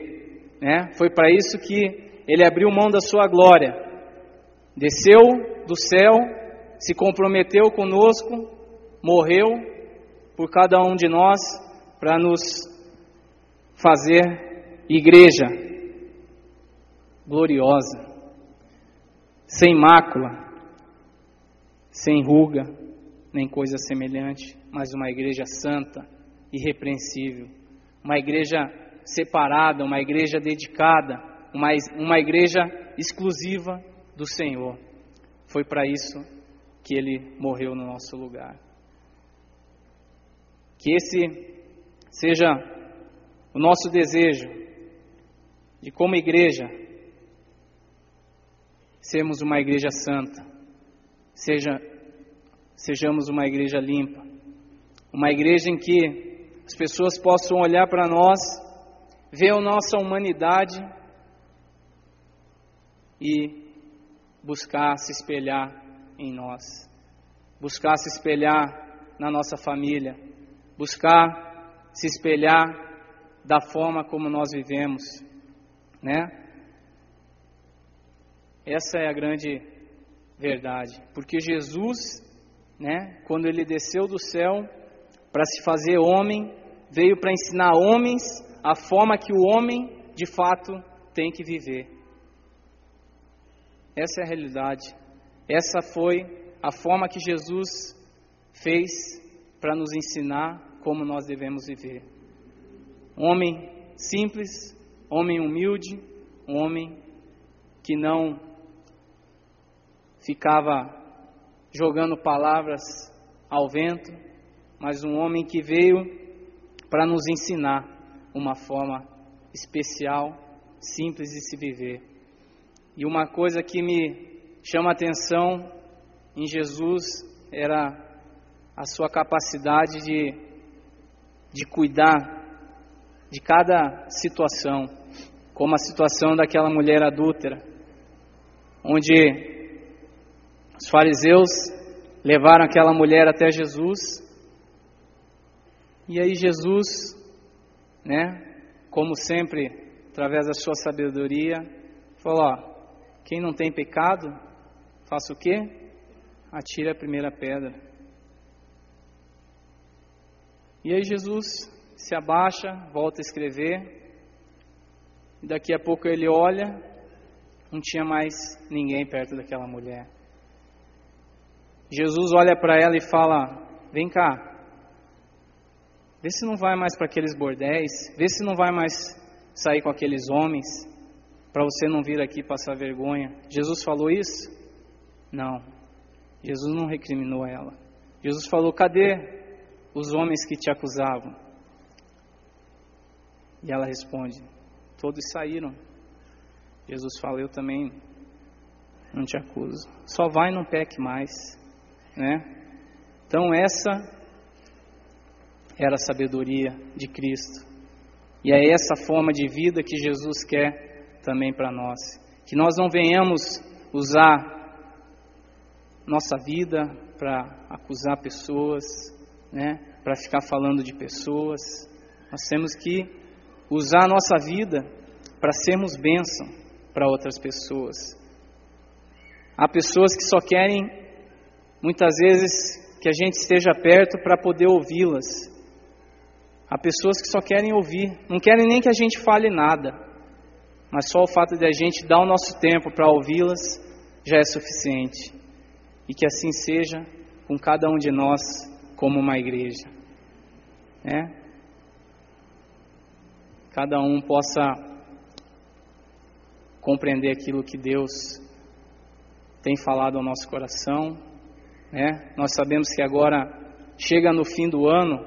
né? Foi para isso que ele abriu mão da sua glória, desceu do céu, se comprometeu conosco, morreu por cada um de nós para nos fazer igreja gloriosa, sem mácula, sem ruga, nem coisa semelhante, mas uma igreja santa, irrepreensível, uma igreja separada, uma igreja dedicada, uma, uma igreja exclusiva do Senhor. Foi para isso que ele morreu no nosso lugar. Que esse seja o nosso desejo de, como igreja, sermos uma igreja santa, seja, sejamos uma igreja limpa, uma igreja em que as pessoas possam olhar para nós, ver a nossa humanidade e buscar se espelhar em nós, buscar se espelhar na nossa família, buscar se espelhar da forma como nós vivemos, né? Essa é a grande verdade, porque Jesus, né, quando ele desceu do céu para se fazer homem, veio para ensinar homens a forma que o homem de fato tem que viver. Essa é a realidade. Essa foi a forma que Jesus fez para nos ensinar como nós devemos viver. Um homem simples, homem humilde, um homem que não ficava jogando palavras ao vento, mas um homem que veio para nos ensinar uma forma especial, simples de se viver. E uma coisa que me chama atenção em Jesus era a sua capacidade de, de cuidar de cada situação, como a situação daquela mulher adúltera, onde os fariseus levaram aquela mulher até Jesus. E aí Jesus, né, como sempre, através da sua sabedoria, falou: ó, quem não tem pecado, faça o quê? Atire a primeira pedra. E aí Jesus se abaixa, volta a escrever. E daqui a pouco ele olha, não tinha mais ninguém perto daquela mulher. Jesus olha para ela e fala: Vem cá, vê se não vai mais para aqueles bordéis, vê se não vai mais sair com aqueles homens, para você não vir aqui passar vergonha. Jesus falou isso? Não. Jesus não recriminou ela. Jesus falou: Cadê os homens que te acusavam? E ela responde: Todos saíram. Jesus fala: Eu também não te acuso. Só vai e não peque mais. Né? Então, essa era a sabedoria de Cristo. E é essa forma de vida que Jesus quer também para nós. Que nós não venhamos usar nossa vida para acusar pessoas, né? para ficar falando de pessoas. Nós temos que usar a nossa vida para sermos bênção para outras pessoas. Há pessoas que só querem Muitas vezes que a gente esteja perto para poder ouvi-las. Há pessoas que só querem ouvir, não querem nem que a gente fale nada, mas só o fato de a gente dar o nosso tempo para ouvi-las já é suficiente. E que assim seja com cada um de nós como uma igreja. Né? Cada um possa compreender aquilo que Deus tem falado ao nosso coração né? Nós sabemos que agora chega no fim do ano,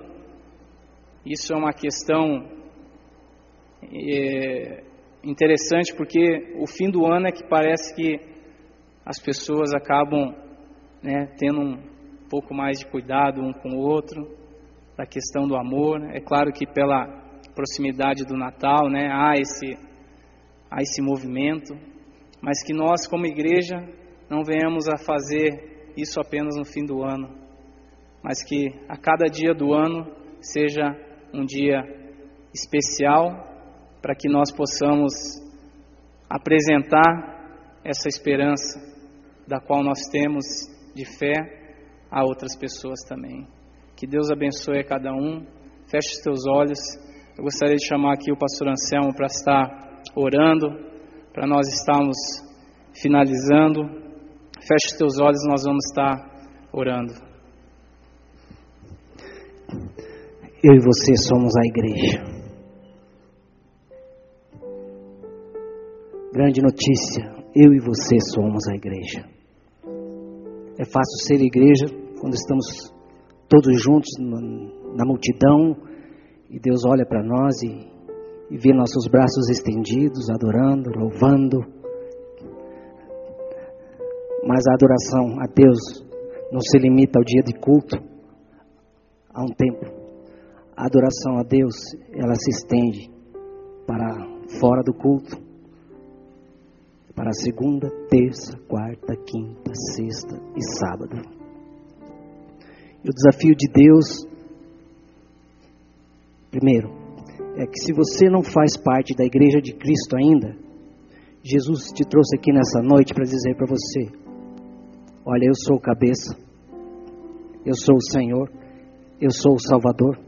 isso é uma questão é, interessante porque o fim do ano é que parece que as pessoas acabam né, tendo um pouco mais de cuidado um com o outro, da questão do amor. É claro que pela proximidade do Natal, né, há esse há esse movimento, mas que nós como igreja não venhamos a fazer isso apenas no fim do ano, mas que a cada dia do ano seja um dia especial para que nós possamos apresentar essa esperança da qual nós temos de fé a outras pessoas também. Que Deus abençoe a cada um. Feche os teus olhos. Eu gostaria de chamar aqui o pastor Anselmo para estar orando, para nós estarmos finalizando. Feche os teus olhos, nós vamos estar orando. Eu e você somos a igreja. Grande notícia, eu e você somos a igreja. É fácil ser igreja quando estamos todos juntos na multidão e Deus olha para nós e, e vê nossos braços estendidos, adorando, louvando. Mas a adoração a Deus não se limita ao dia de culto, a um templo. A adoração a Deus, ela se estende para fora do culto para segunda, terça, quarta, quinta, sexta e sábado. E o desafio de Deus, primeiro, é que se você não faz parte da igreja de Cristo ainda, Jesus te trouxe aqui nessa noite para dizer para você: olha, eu sou o cabeça, eu sou o Senhor, eu sou o Salvador.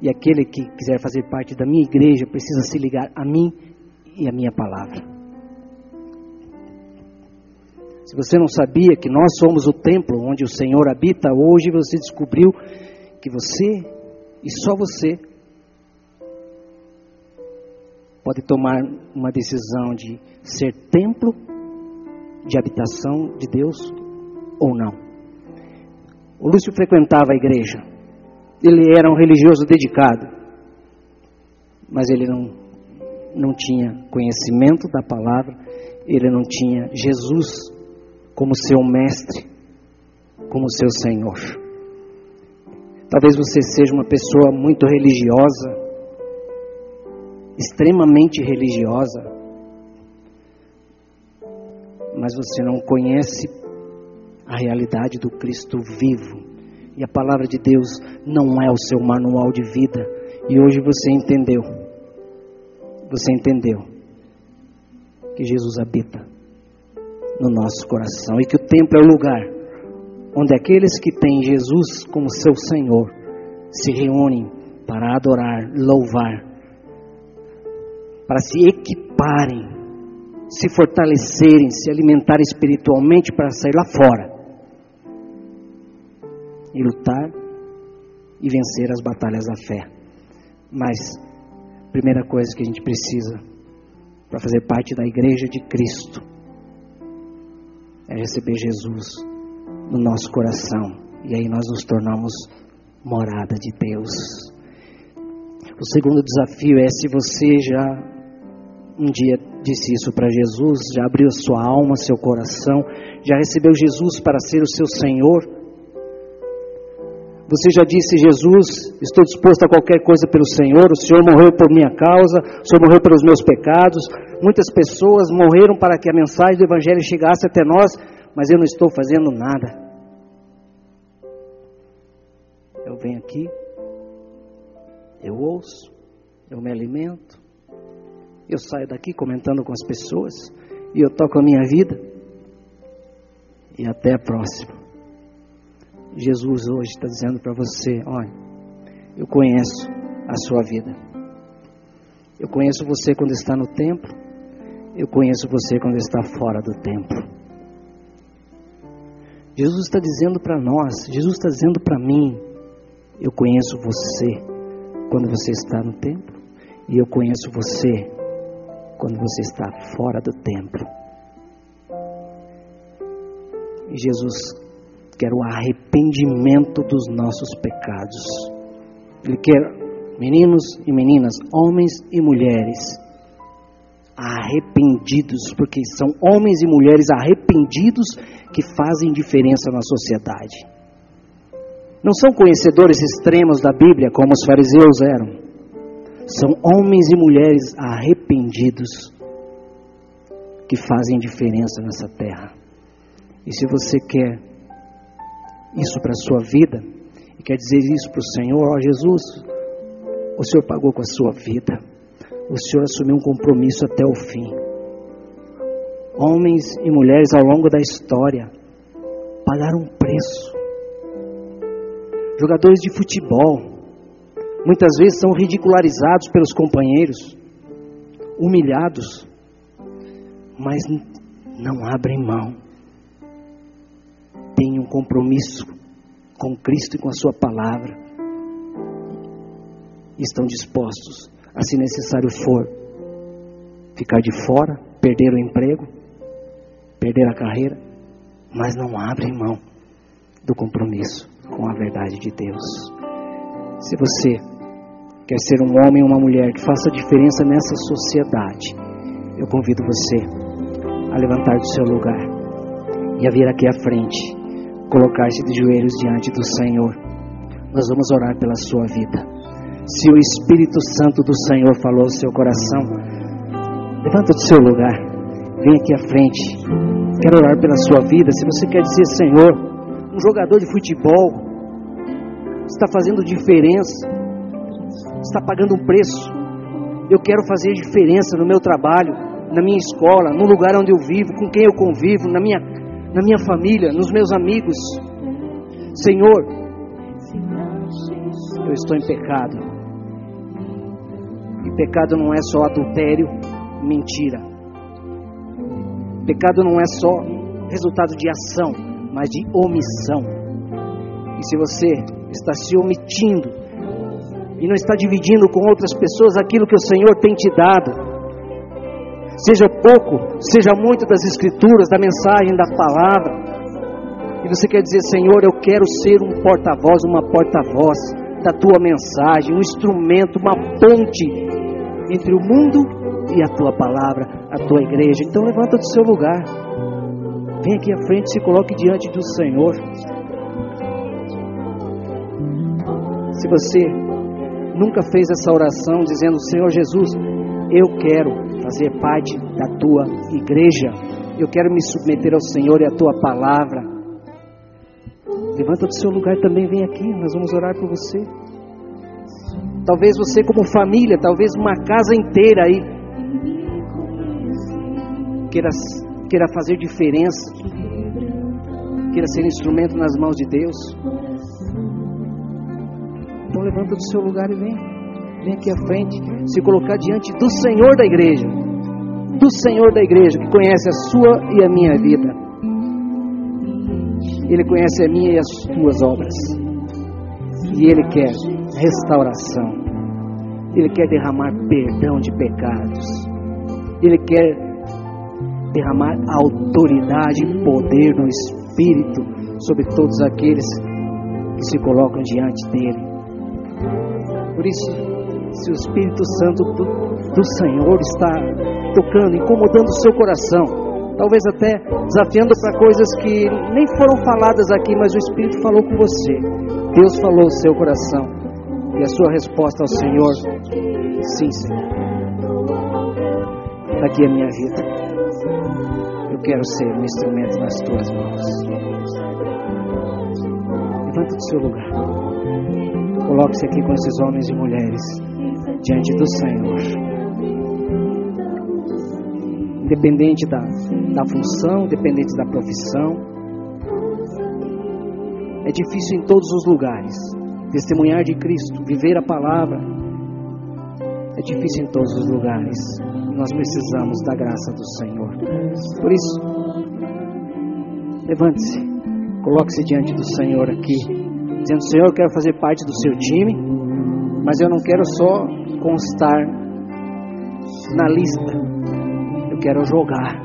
E aquele que quiser fazer parte da minha igreja precisa se ligar a mim e a minha palavra. Se você não sabia que nós somos o templo onde o Senhor habita, hoje você descobriu que você e só você pode tomar uma decisão de ser templo de habitação de Deus ou não. O Lúcio frequentava a igreja. Ele era um religioso dedicado, mas ele não não tinha conhecimento da palavra, ele não tinha Jesus como seu mestre, como seu Senhor. Talvez você seja uma pessoa muito religiosa, extremamente religiosa, mas você não conhece a realidade do Cristo vivo. E a palavra de Deus não é o seu manual de vida. E hoje você entendeu você entendeu que Jesus habita no nosso coração e que o templo é o lugar onde aqueles que têm Jesus como seu Senhor se reúnem para adorar, louvar, para se equiparem, se fortalecerem, se alimentar espiritualmente para sair lá fora e lutar e vencer as batalhas da fé. Mas primeira coisa que a gente precisa para fazer parte da igreja de Cristo é receber Jesus no nosso coração. E aí nós nos tornamos morada de Deus. O segundo desafio é se você já um dia disse isso para Jesus, já abriu sua alma, seu coração, já recebeu Jesus para ser o seu Senhor, você já disse, Jesus, estou disposto a qualquer coisa pelo Senhor, o Senhor morreu por minha causa, o Senhor morreu pelos meus pecados. Muitas pessoas morreram para que a mensagem do Evangelho chegasse até nós, mas eu não estou fazendo nada. Eu venho aqui, eu ouço, eu me alimento, eu saio daqui comentando com as pessoas, e eu toco a minha vida, e até a próxima. Jesus hoje está dizendo para você: olha, eu conheço a sua vida. Eu conheço você quando está no templo. Eu conheço você quando está fora do templo. Jesus está dizendo para nós, Jesus está dizendo para mim: eu conheço você quando você está no templo, e eu conheço você quando você está fora do templo. Jesus quer o arrependimento dos nossos pecados. Ele quer meninos e meninas, homens e mulheres arrependidos, porque são homens e mulheres arrependidos que fazem diferença na sociedade. Não são conhecedores extremos da Bíblia como os fariseus eram. São homens e mulheres arrependidos que fazem diferença nessa terra. E se você quer isso para a sua vida, e quer dizer isso para o Senhor, ó Jesus, o Senhor pagou com a sua vida. O Senhor assumiu um compromisso até o fim. Homens e mulheres ao longo da história pagaram um preço. Jogadores de futebol muitas vezes são ridicularizados pelos companheiros, humilhados, mas não abrem mão. Têm um compromisso com Cristo e com a Sua palavra. Estão dispostos a, se necessário for, ficar de fora, perder o emprego, perder a carreira, mas não abrem mão do compromisso com a verdade de Deus. Se você quer ser um homem ou uma mulher que faça diferença nessa sociedade, eu convido você a levantar do seu lugar e a vir aqui à frente, colocar-se de joelhos diante do Senhor. Nós vamos orar pela sua vida. Se o Espírito Santo do Senhor falou ao seu coração, levanta do seu lugar, vem aqui à frente. Quero orar pela sua vida. Se você quer dizer, Senhor, um jogador de futebol está fazendo diferença, está pagando um preço. Eu quero fazer diferença no meu trabalho, na minha escola, no lugar onde eu vivo, com quem eu convivo, na minha, na minha família, nos meus amigos. Senhor, eu estou em pecado. E pecado não é só adultério, mentira. Pecado não é só resultado de ação, mas de omissão. E se você está se omitindo e não está dividindo com outras pessoas aquilo que o Senhor tem te dado, seja pouco, seja muito das Escrituras, da mensagem, da palavra, e você quer dizer, Senhor, eu quero ser um porta-voz, uma porta-voz da tua mensagem, um instrumento, uma ponte entre o mundo e a tua palavra, a tua igreja. Então levanta do seu lugar. Vem aqui à frente, se coloque diante do Senhor. Se você nunca fez essa oração dizendo, Senhor Jesus, eu quero fazer parte da tua igreja, eu quero me submeter ao Senhor e à tua palavra. Levanta do seu lugar também, vem aqui, nós vamos orar por você. Talvez você, como família, talvez uma casa inteira aí, queira, queira fazer diferença, queira ser instrumento nas mãos de Deus. Então, levanta do seu lugar e vem, vem aqui à frente, se colocar diante do Senhor da igreja, do Senhor da igreja, que conhece a sua e a minha vida. Ele conhece a minha e as tuas obras. E Ele quer restauração. Ele quer derramar perdão de pecados. Ele quer derramar autoridade e poder no Espírito sobre todos aqueles que se colocam diante dele. Por isso, se o Espírito Santo do, do Senhor está tocando, incomodando o seu coração, talvez até desafiando para coisas que nem foram faladas aqui, mas o Espírito falou com você. Deus falou no seu coração. E a sua resposta ao Senhor, sim, Senhor. Está aqui a minha vida. Eu quero ser um instrumento nas tuas mãos. Levanta do seu lugar. Coloque-se aqui com esses homens e mulheres diante do Senhor independente da, da função, independente da profissão. É difícil em todos os lugares. Testemunhar de Cristo, viver a palavra, é difícil em todos os lugares. Nós precisamos da graça do Senhor. Por isso, levante-se, coloque-se diante do Senhor aqui, dizendo: Senhor, eu quero fazer parte do seu time, mas eu não quero só constar na lista, eu quero jogar.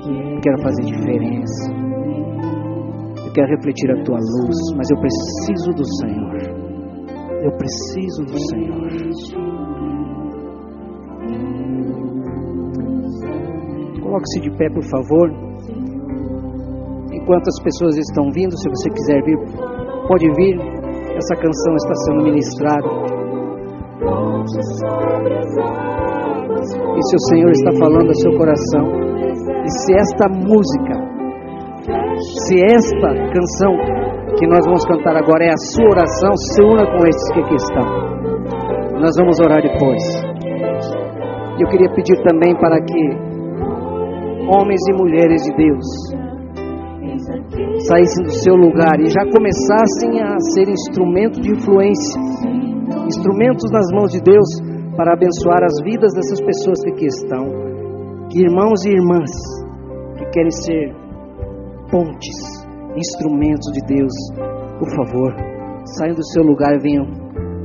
Eu quero fazer diferença. Eu quero refletir a tua luz, mas eu preciso do Senhor. Eu preciso do Senhor. Coloque-se de pé, por favor. Enquanto as pessoas estão vindo, se você quiser vir, pode vir. Essa canção está sendo ministrada. E se o Senhor está falando ao seu coração, e se esta música, se esta canção que nós vamos cantar agora é a sua oração, se una com esses que aqui estão. Nós vamos orar depois. Eu queria pedir também para que homens e mulheres de Deus saíssem do seu lugar e já começassem a ser instrumento de influência, instrumentos nas mãos de Deus para abençoar as vidas dessas pessoas que aqui estão, que irmãos e irmãs que querem ser pontes, instrumentos de Deus, por favor, saiam do seu lugar e venham,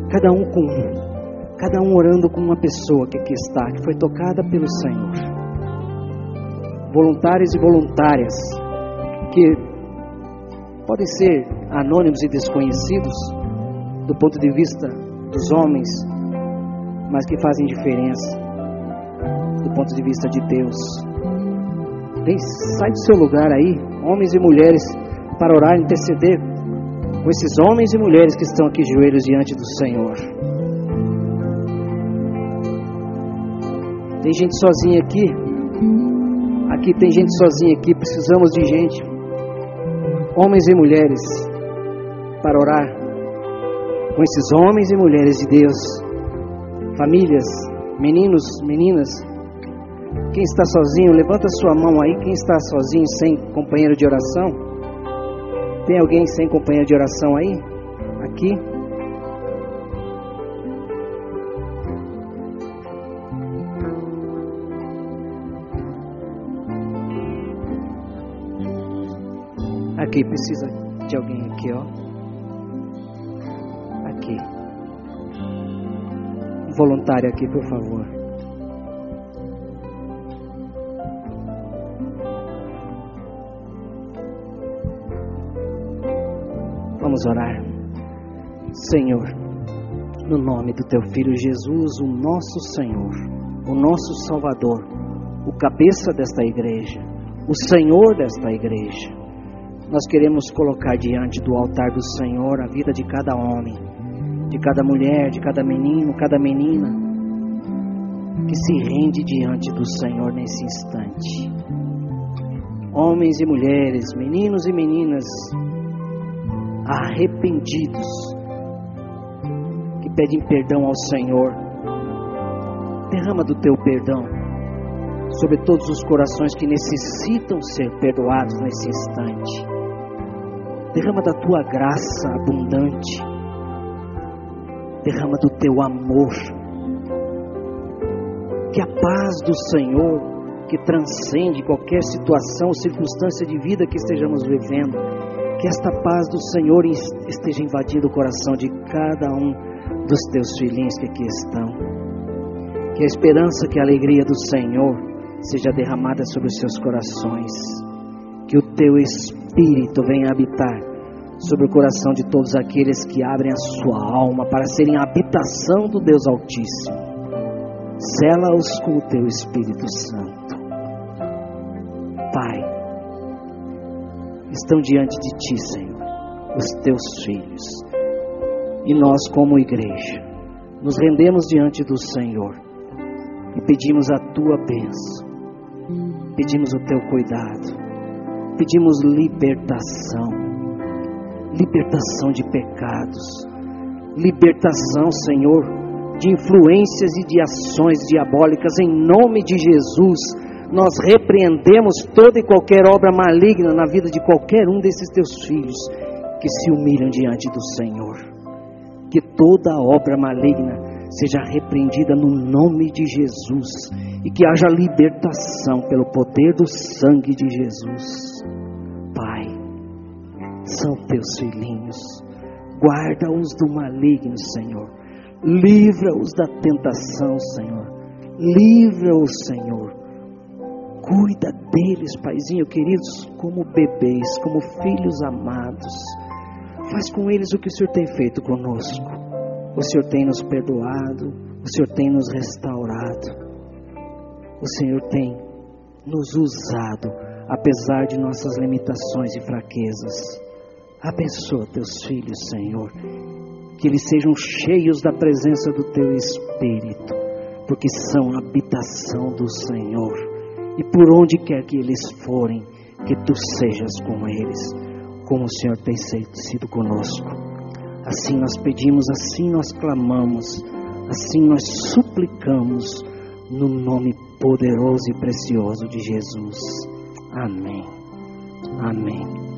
cada um com um, cada um orando com uma pessoa que aqui está, que foi tocada pelo Senhor. Voluntários e voluntárias que podem ser anônimos e desconhecidos do ponto de vista dos homens, mas que fazem diferença do ponto de vista de Deus. Vem, sai do seu lugar aí, homens e mulheres, para orar e interceder com esses homens e mulheres que estão aqui joelhos diante do Senhor. Tem gente sozinha aqui, Aqui tem gente sozinha aqui, precisamos de gente, homens e mulheres, para orar com esses homens e mulheres de Deus, famílias, meninos, meninas. Quem está sozinho, levanta sua mão aí. Quem está sozinho, sem companheiro de oração? Tem alguém sem companheiro de oração aí? Aqui? Aqui, precisa de alguém aqui, ó. Aqui. Um voluntário aqui, por favor. Vamos orar. Senhor, no nome do teu filho Jesus, o nosso Senhor, o nosso Salvador, o cabeça desta igreja, o Senhor desta igreja nós queremos colocar diante do altar do Senhor a vida de cada homem, de cada mulher, de cada menino, cada menina, que se rende diante do Senhor nesse instante. Homens e mulheres, meninos e meninas, arrependidos, que pedem perdão ao Senhor. Derrama do teu perdão sobre todos os corações que necessitam ser perdoados nesse instante. Derrama da tua graça abundante. Derrama do teu amor. Que a paz do Senhor, que transcende qualquer situação, circunstância de vida que estejamos vivendo, que esta paz do Senhor esteja invadindo o coração de cada um dos teus filhinhos que aqui estão. Que a esperança, que a alegria do Senhor seja derramada sobre os seus corações. Que o teu Espírito venha habitar sobre o coração de todos aqueles que abrem a sua alma para serem a habitação do Deus Altíssimo. Sela-os com o teu Espírito Santo. Pai, estão diante de ti, Senhor, os teus filhos. E nós, como igreja, nos rendemos diante do Senhor e pedimos a tua bênção, pedimos o teu cuidado pedimos libertação, libertação de pecados, libertação, Senhor, de influências e de ações diabólicas, em nome de Jesus. Nós repreendemos toda e qualquer obra maligna na vida de qualquer um desses teus filhos que se humilham diante do Senhor. Que toda obra maligna seja repreendida no nome de Jesus e que haja libertação pelo poder do sangue de Jesus. Pai, são teus filhinhos, guarda-os do maligno, Senhor, livra-os da tentação, Senhor, livra-os, Senhor, cuida deles, Paizinho queridos, como bebês, como filhos amados, faz com eles o que o Senhor tem feito conosco O Senhor tem nos perdoado, o Senhor tem nos restaurado, o Senhor tem nos usado, apesar de nossas limitações e fraquezas. Abençoa teus filhos, Senhor, que eles sejam cheios da presença do teu Espírito, porque são a habitação do Senhor. E por onde quer que eles forem, que tu sejas com eles, como o Senhor tem sido conosco. Assim nós pedimos, assim nós clamamos, assim nós suplicamos, no nome poderoso e precioso de Jesus. Amém. Amém.